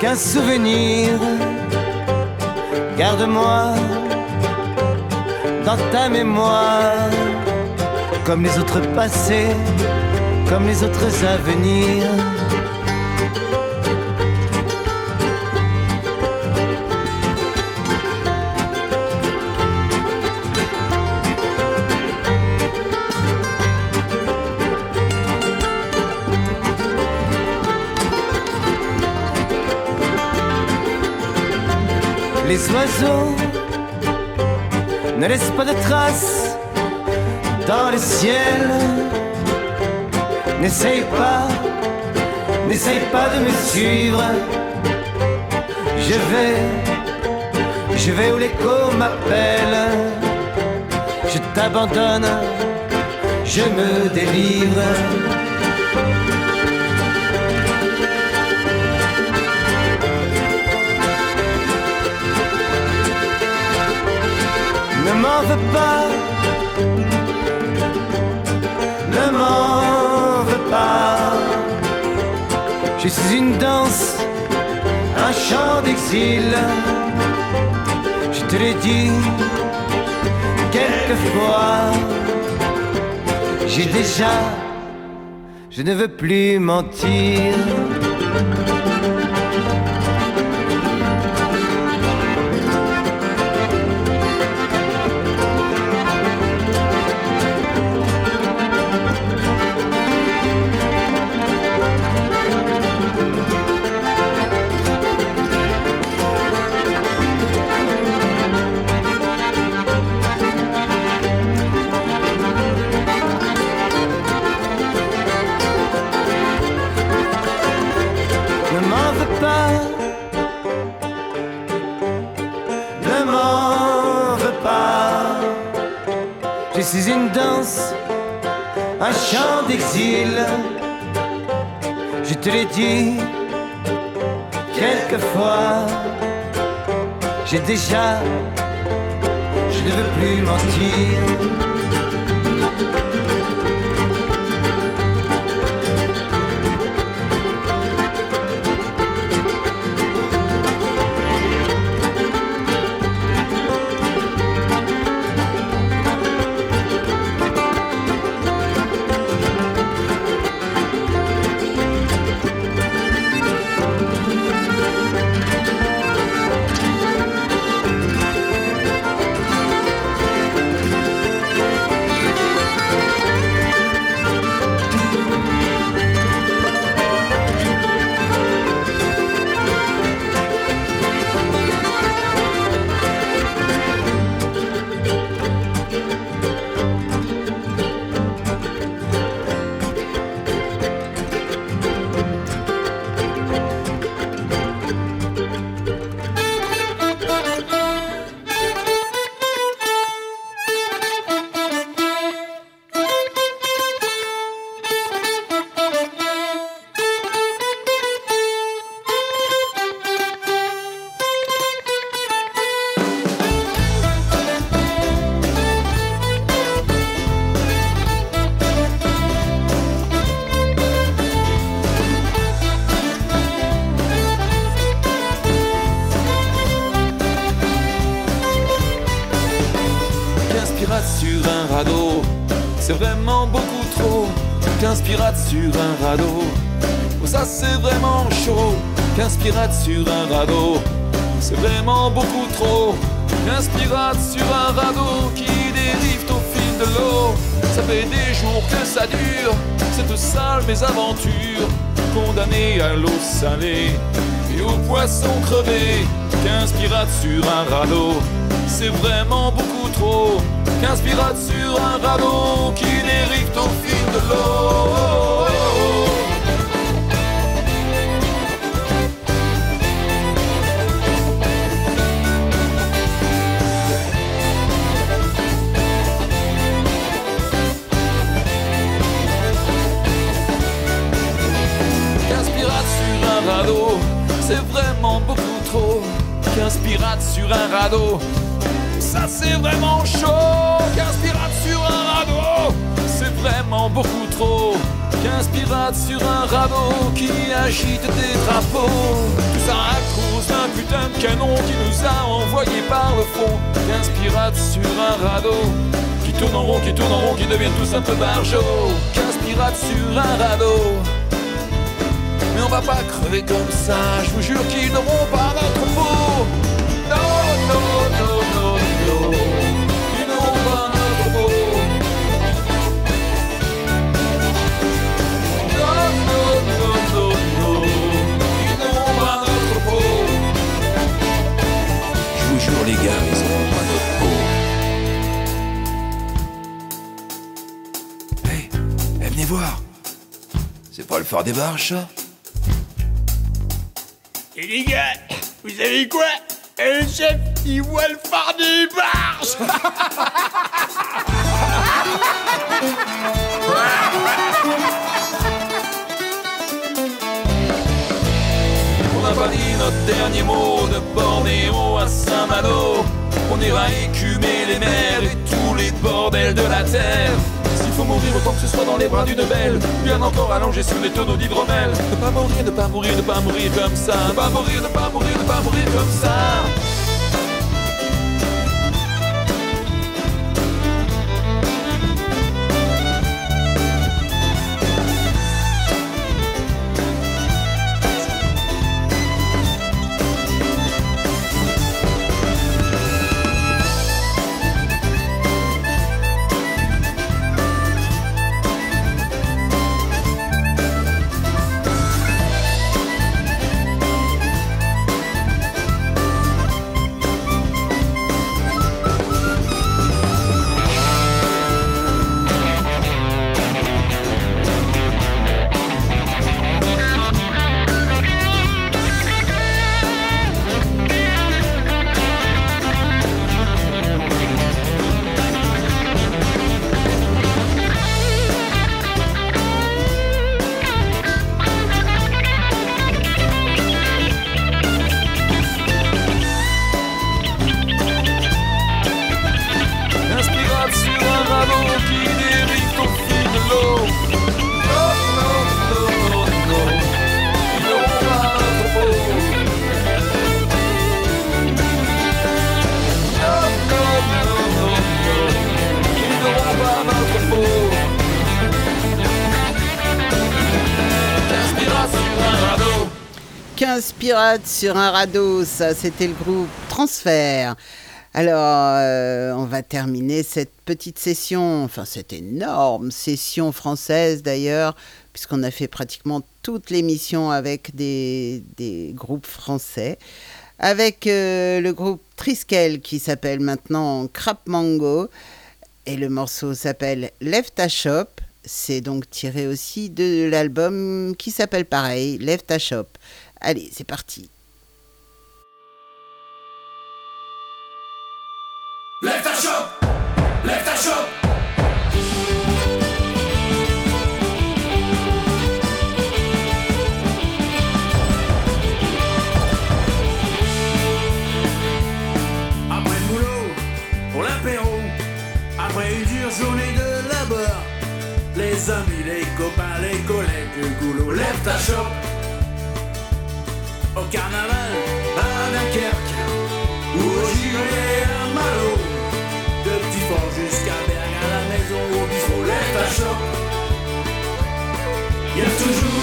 qu'un souvenir. Garde-moi dans ta mémoire, comme les autres passés, comme les autres avenirs. Les oiseaux ne laissent pas de traces dans le ciel. N'essaye pas, n'essaye pas de me suivre. Je vais, je vais où l'écho m'appelle. Je t'abandonne, je me délivre. Veux pas, ne m'en veux pas. Je suis une danse, un chant d'exil. Je te l'ai dit quelquefois. J'ai déjà, je ne veux plus mentir. J'ai déjà, je ne veux plus mentir. Va pas crever comme ça, je vous jure qu'ils n'auront pas notre peau. Non, non, non, non, non, ils n'auront pas notre peau. Non, non, non, non, non, ils n'auront pas notre peau. Je vous jure les gars, ils n'auront pas notre peau. Hey, hey, venez voir. C'est pas le phare des barges, ça? Et les gars, vous savez quoi? Le chef, il voit le des barges On n'a pas dit notre dernier mot de Bornéo à Saint-Malo. On ira écumer les mers et tous les bordels de la terre. Faut mourir autant que ce soit dans les bras d'une belle, bien encore allongé sur les tonneaux d'hydromel. Ne pas mourir, ne pas mourir, ne pas mourir comme ça. Ne pas mourir, ne pas mourir, ne pas mourir comme ça. 15 pirates sur un radeau, ça c'était le groupe Transfert. Alors, euh, on va terminer cette petite session, enfin cette énorme session française d'ailleurs, puisqu'on a fait pratiquement toute l'émission avec des, groupes français, avec euh, le groupe Triskel qui s'appelle maintenant Crap Mango, et le morceau s'appelle Left Ta Shop. C'est donc tiré aussi de l'album qui s'appelle pareil, Left Ta Shop. Allez, c'est parti. Lève ta chope Lève ta chope Après le boulot, pour l'apéro, après une dure journée de labeur, les amis, les copains, les collègues du goulot, lève ta chope. Au carnaval, à Dunkerque, ou au gilet à Malo, de petit jusqu'à Berg à la maison, au bistrot, ta chope. Y a toujours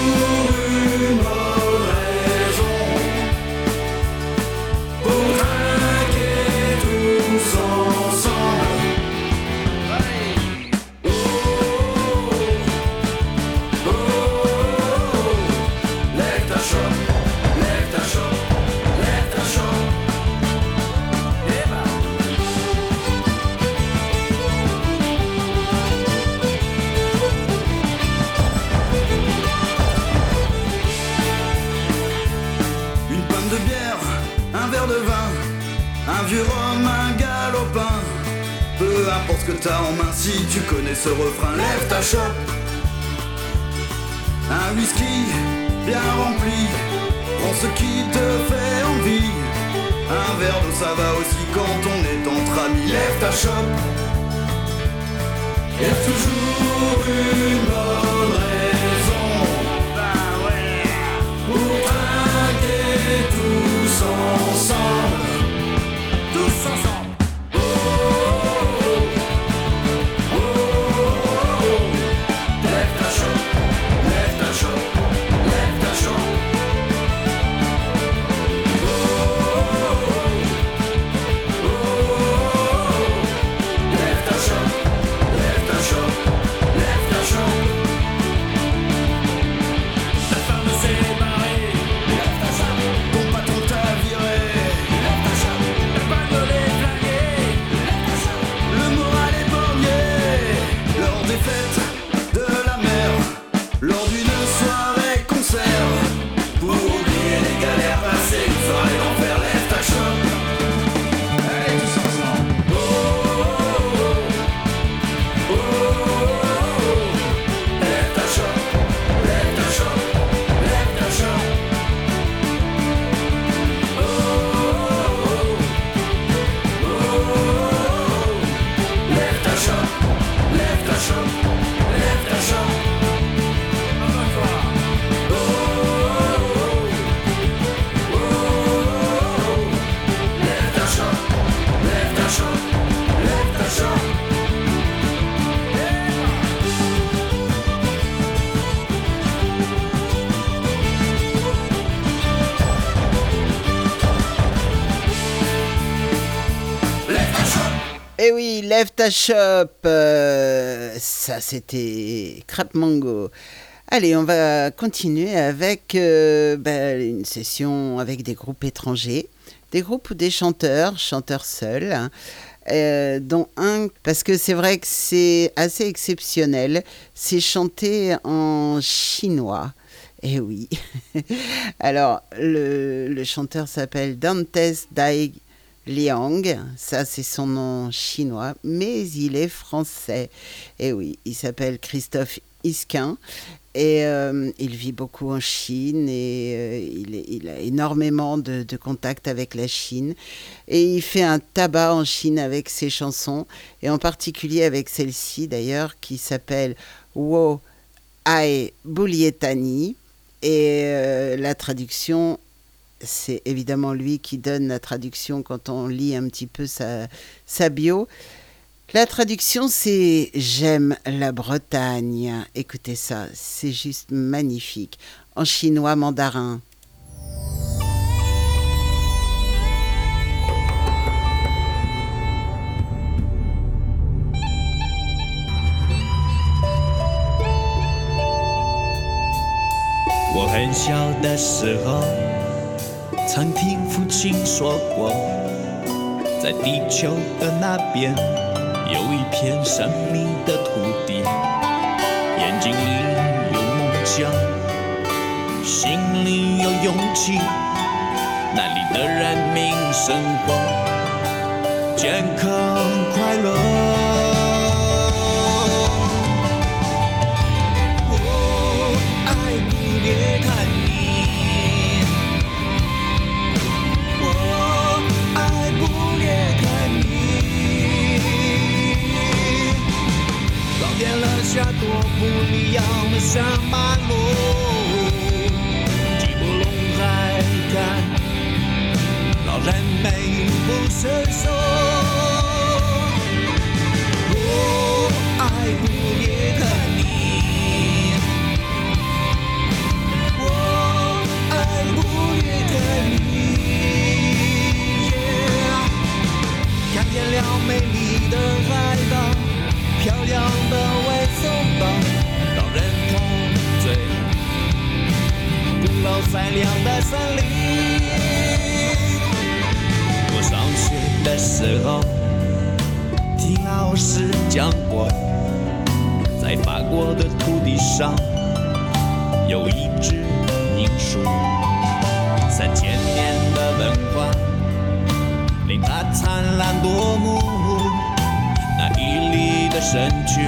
lève ta shop. euh, ça, c'était Crap Mango. Allez, on va continuer avec euh, ben, une session avec des groupes étrangers, des groupes ou des chanteurs, chanteurs seuls, hein, euh, dont un, parce que c'est vrai que c'est assez exceptionnel, c'est chanté en chinois. Eh oui. Alors, le, le chanteur s'appelle Dantes Dai Liang, ça c'est son nom chinois, mais il est français. Et oui, il s'appelle Christophe Isquin et euh, il vit beaucoup en Chine et euh, il, a énormément de, de contacts avec la Chine. Et il fait un tabac en Chine avec ses chansons et en particulier avec celle-ci d'ailleurs qui s'appelle Wo Ai Bulietani. Et euh, la traduction c'est évidemment lui qui donne la traduction quand on lit un petit peu sa, bio. La traduction, c'est J'aime la Bretagne. Écoutez ça, c'est juste magnifique. En chinois mandarin. 我很小的时候，曾听父亲说过，在地球的那边有一片神秘的土地，眼睛里有梦想，心里有勇气，那里的人民生活健康快乐。下多不一样的山马路，吉布隆海滩，老人美不胜收。我爱不列看你。我爱不列看你。看见了美丽的海岛，漂亮的维松岛，老人陶醉，古老善良的森林。我上学的时候，听老师讲过，在法国的土地上。有一只银树，三千年的文化，令它灿烂夺目。那屹立的身躯，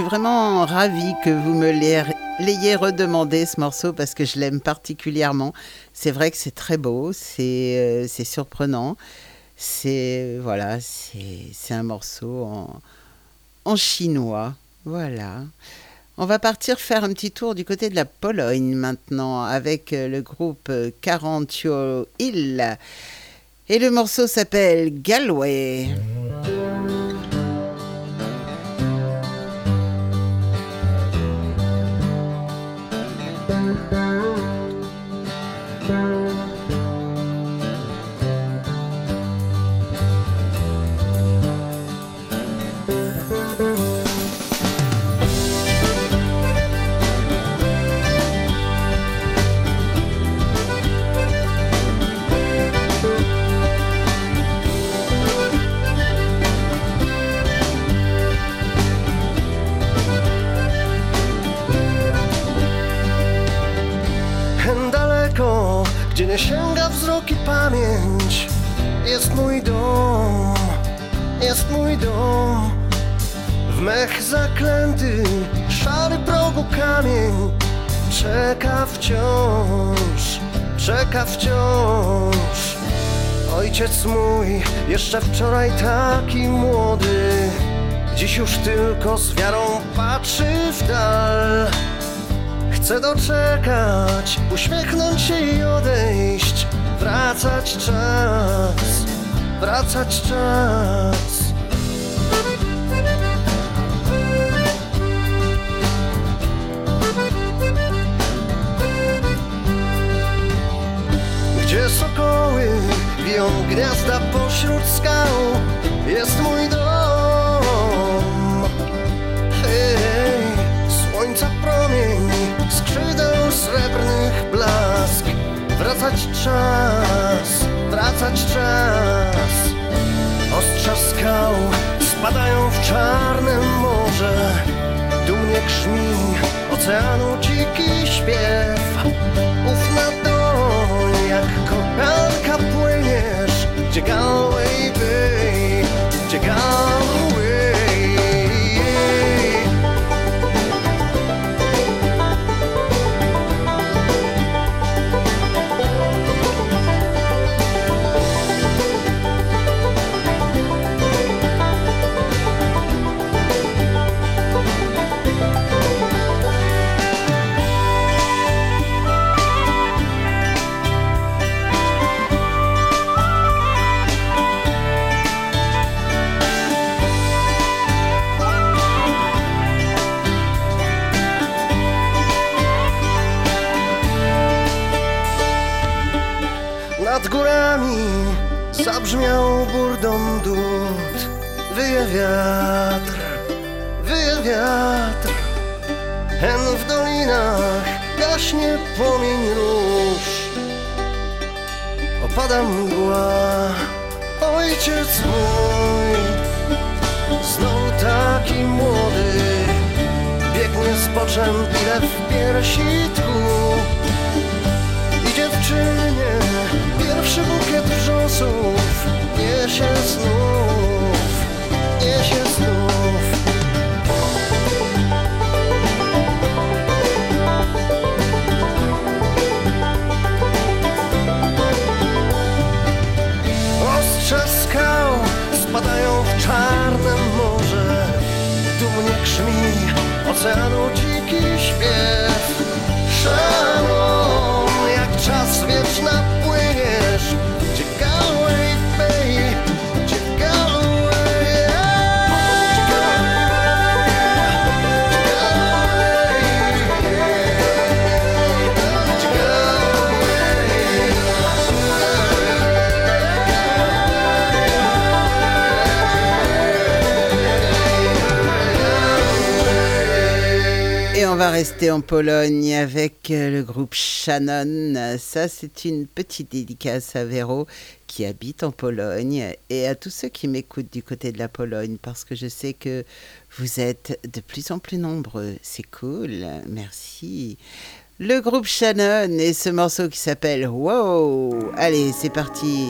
suis vraiment ravie que vous me l'ayez redemandé ce morceau parce que je l'aime particulièrement. C'est vrai que c'est très beau, c'est euh, surprenant. C'est voilà, c'est un morceau en, en chinois. Voilà. On va partir faire un petit tour du côté de la Pologne maintenant avec euh, le groupe euh, Carantio Hill. Et le morceau s'appelle Galway. mnie sięga wzrok i pamięć. Jest mój dom, jest mój dom. W mech zaklęty, szary progu kamień. Czeka wciąż, czeka wciąż. Ojciec mój, jeszcze wczoraj taki młody. Dziś już tylko z wiarą patrzy w dal. Chcę doczekać, uśmiechnąć się i odejść. Wracać czas, wracać czas. Gdzie sokoły biją gniazda pośród skał? Jest mój dom. Wracać czas, wracać czas. Ostrza skał spadają w czarne morze. Dumnie grzmi oceanu dziki śpiew. Uf na dłoń jak kochanka płyniesz Gdzie Galway zabrzmiał burdon dud. Wyje wiatr, wyje wiatr. Hen w dolinach gaśnie płomień róż. Opada mgła, ojciec mój. Znowu taki młody Biegnie z poczem ile w piersi tchu i dziewczynie pierwszy bukiet wrzosów niesie znów, niesie znów. Ostrze skał spadają w czarne morze, dumnie grzmi oceanu dziki śpiew. Szalom, rester en Pologne avec euh, le groupe Shannon. Ça, c'est une petite dédicace à Véro qui habite en Pologne et à tous ceux qui m'écoutent du côté de la Pologne parce que je sais que vous êtes de plus en plus nombreux. C'est cool. Merci. Le groupe Shannon et ce morceau qui s'appelle Wow. Allez, c'est parti.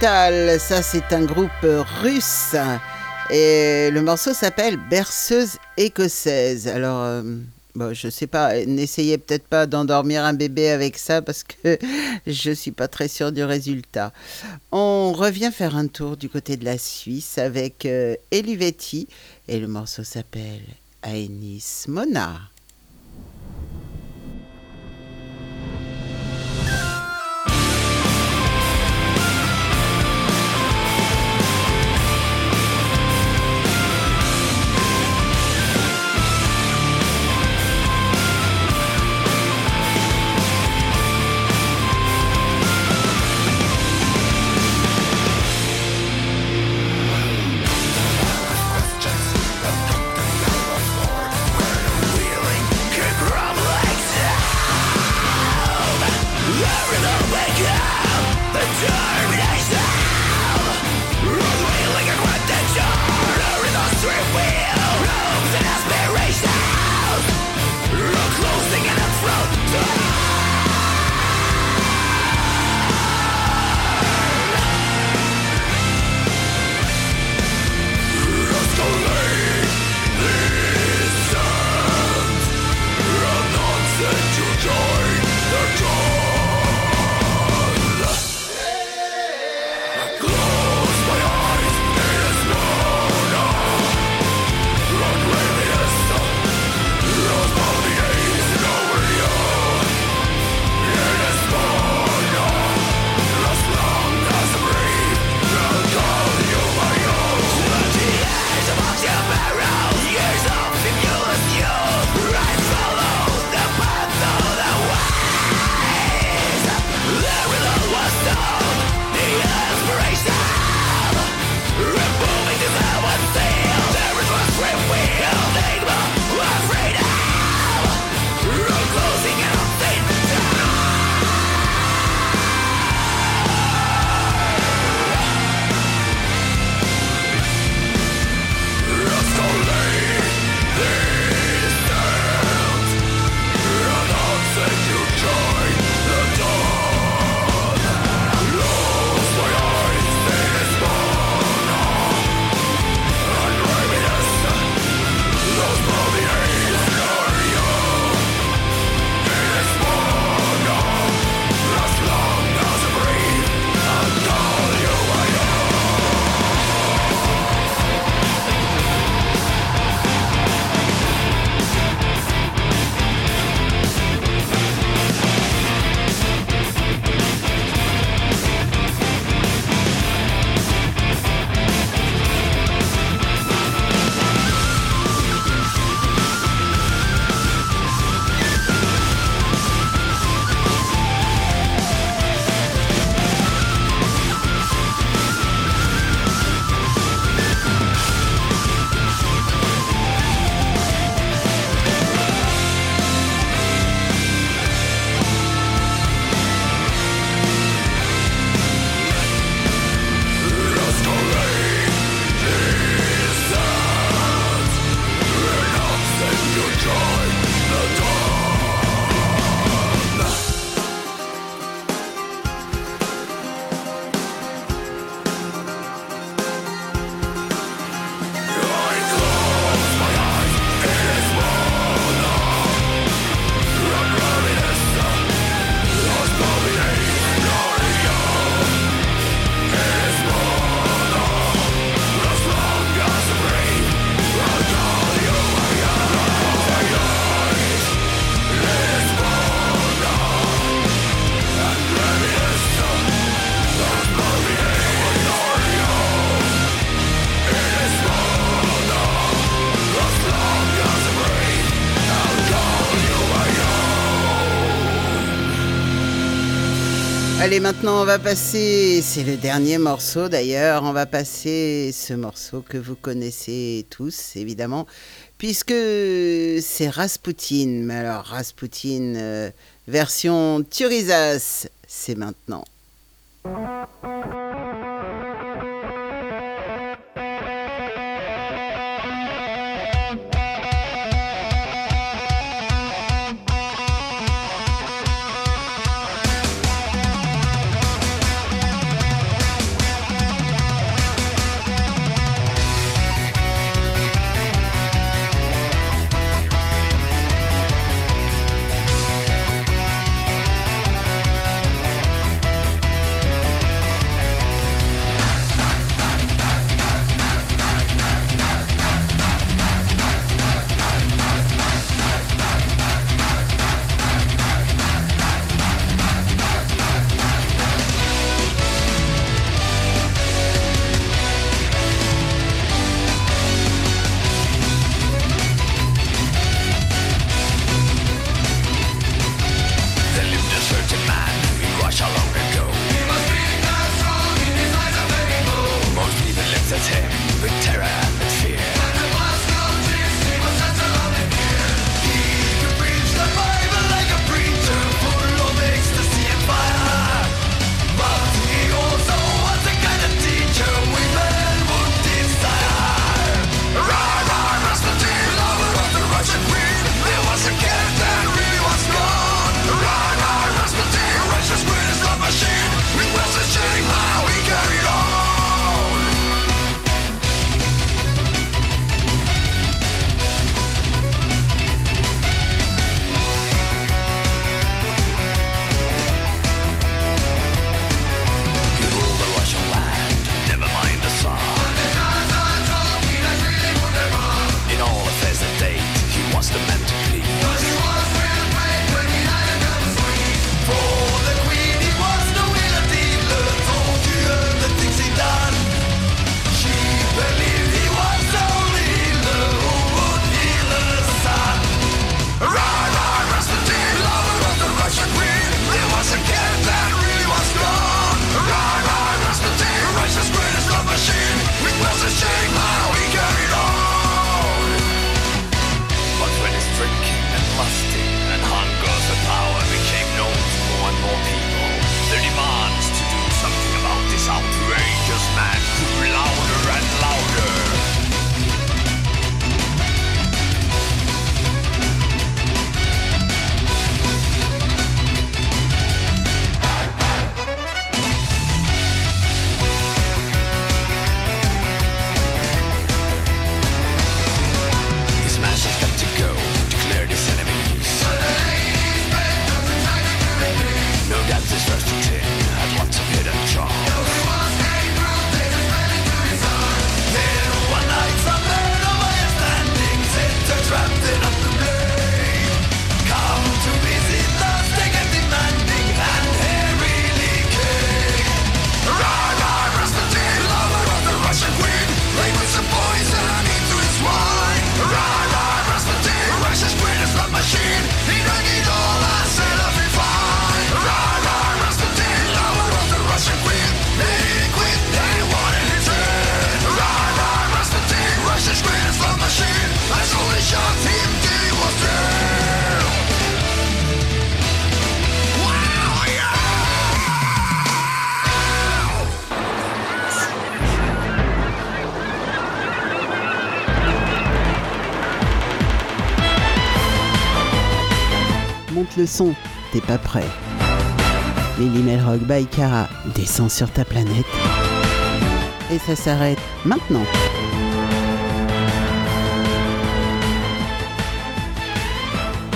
Ça c'est un groupe russe. Et le morceau s'appelle Berceuse écossaise. Alors, euh, bon, je sais pas, n'essayez peut-être pas d'endormir un bébé avec ça parce que je suis pas très sûre du résultat. On revient faire un tour du côté de la Suisse avec euh, Elivetti et le morceau s'appelle Aenis Mona. Allez, maintenant on va passer, c'est le dernier morceau d'ailleurs, on va passer ce morceau que vous connaissez tous évidemment, puisque c'est Rasputin. Mais alors Rasputin euh, version Turisas, c'est maintenant. pas prêt. Lily Melrock by Cara descend sur ta planète. Et ça s'arrête maintenant.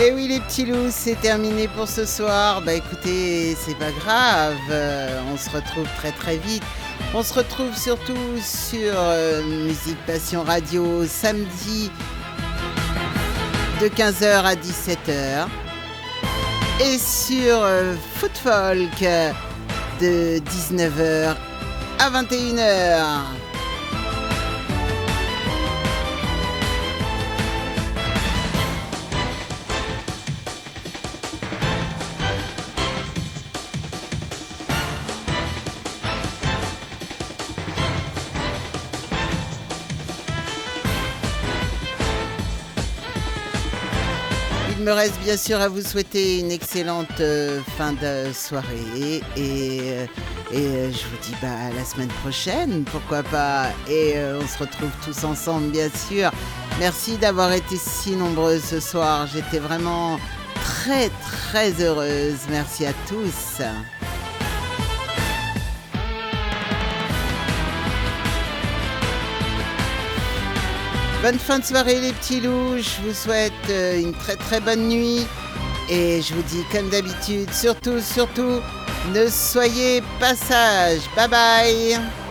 Et oui les petits loups, c'est terminé pour ce soir. Bah écoutez, c'est pas grave, euh, on se retrouve très très vite. On se retrouve surtout sur euh, Musique Passion Radio samedi de 15h à 17h et sur euh, Footfolk euh, de 19h à 21h. reste bien sûr à vous souhaiter une excellente euh, fin de soirée et, euh, euh, je vous dis bah, à la semaine prochaine, pourquoi pas. Et on se retrouve tous ensemble, bien sûr. Merci d'avoir été si nombreux ce soir. J'étais vraiment très très heureuse. Merci à tous. Bonne fin de soirée les petits loups, je vous souhaite euh, une très très bonne nuit. Et je vous dis comme d'habitude, surtout, surtout, ne soyez pas sages. Bye bye.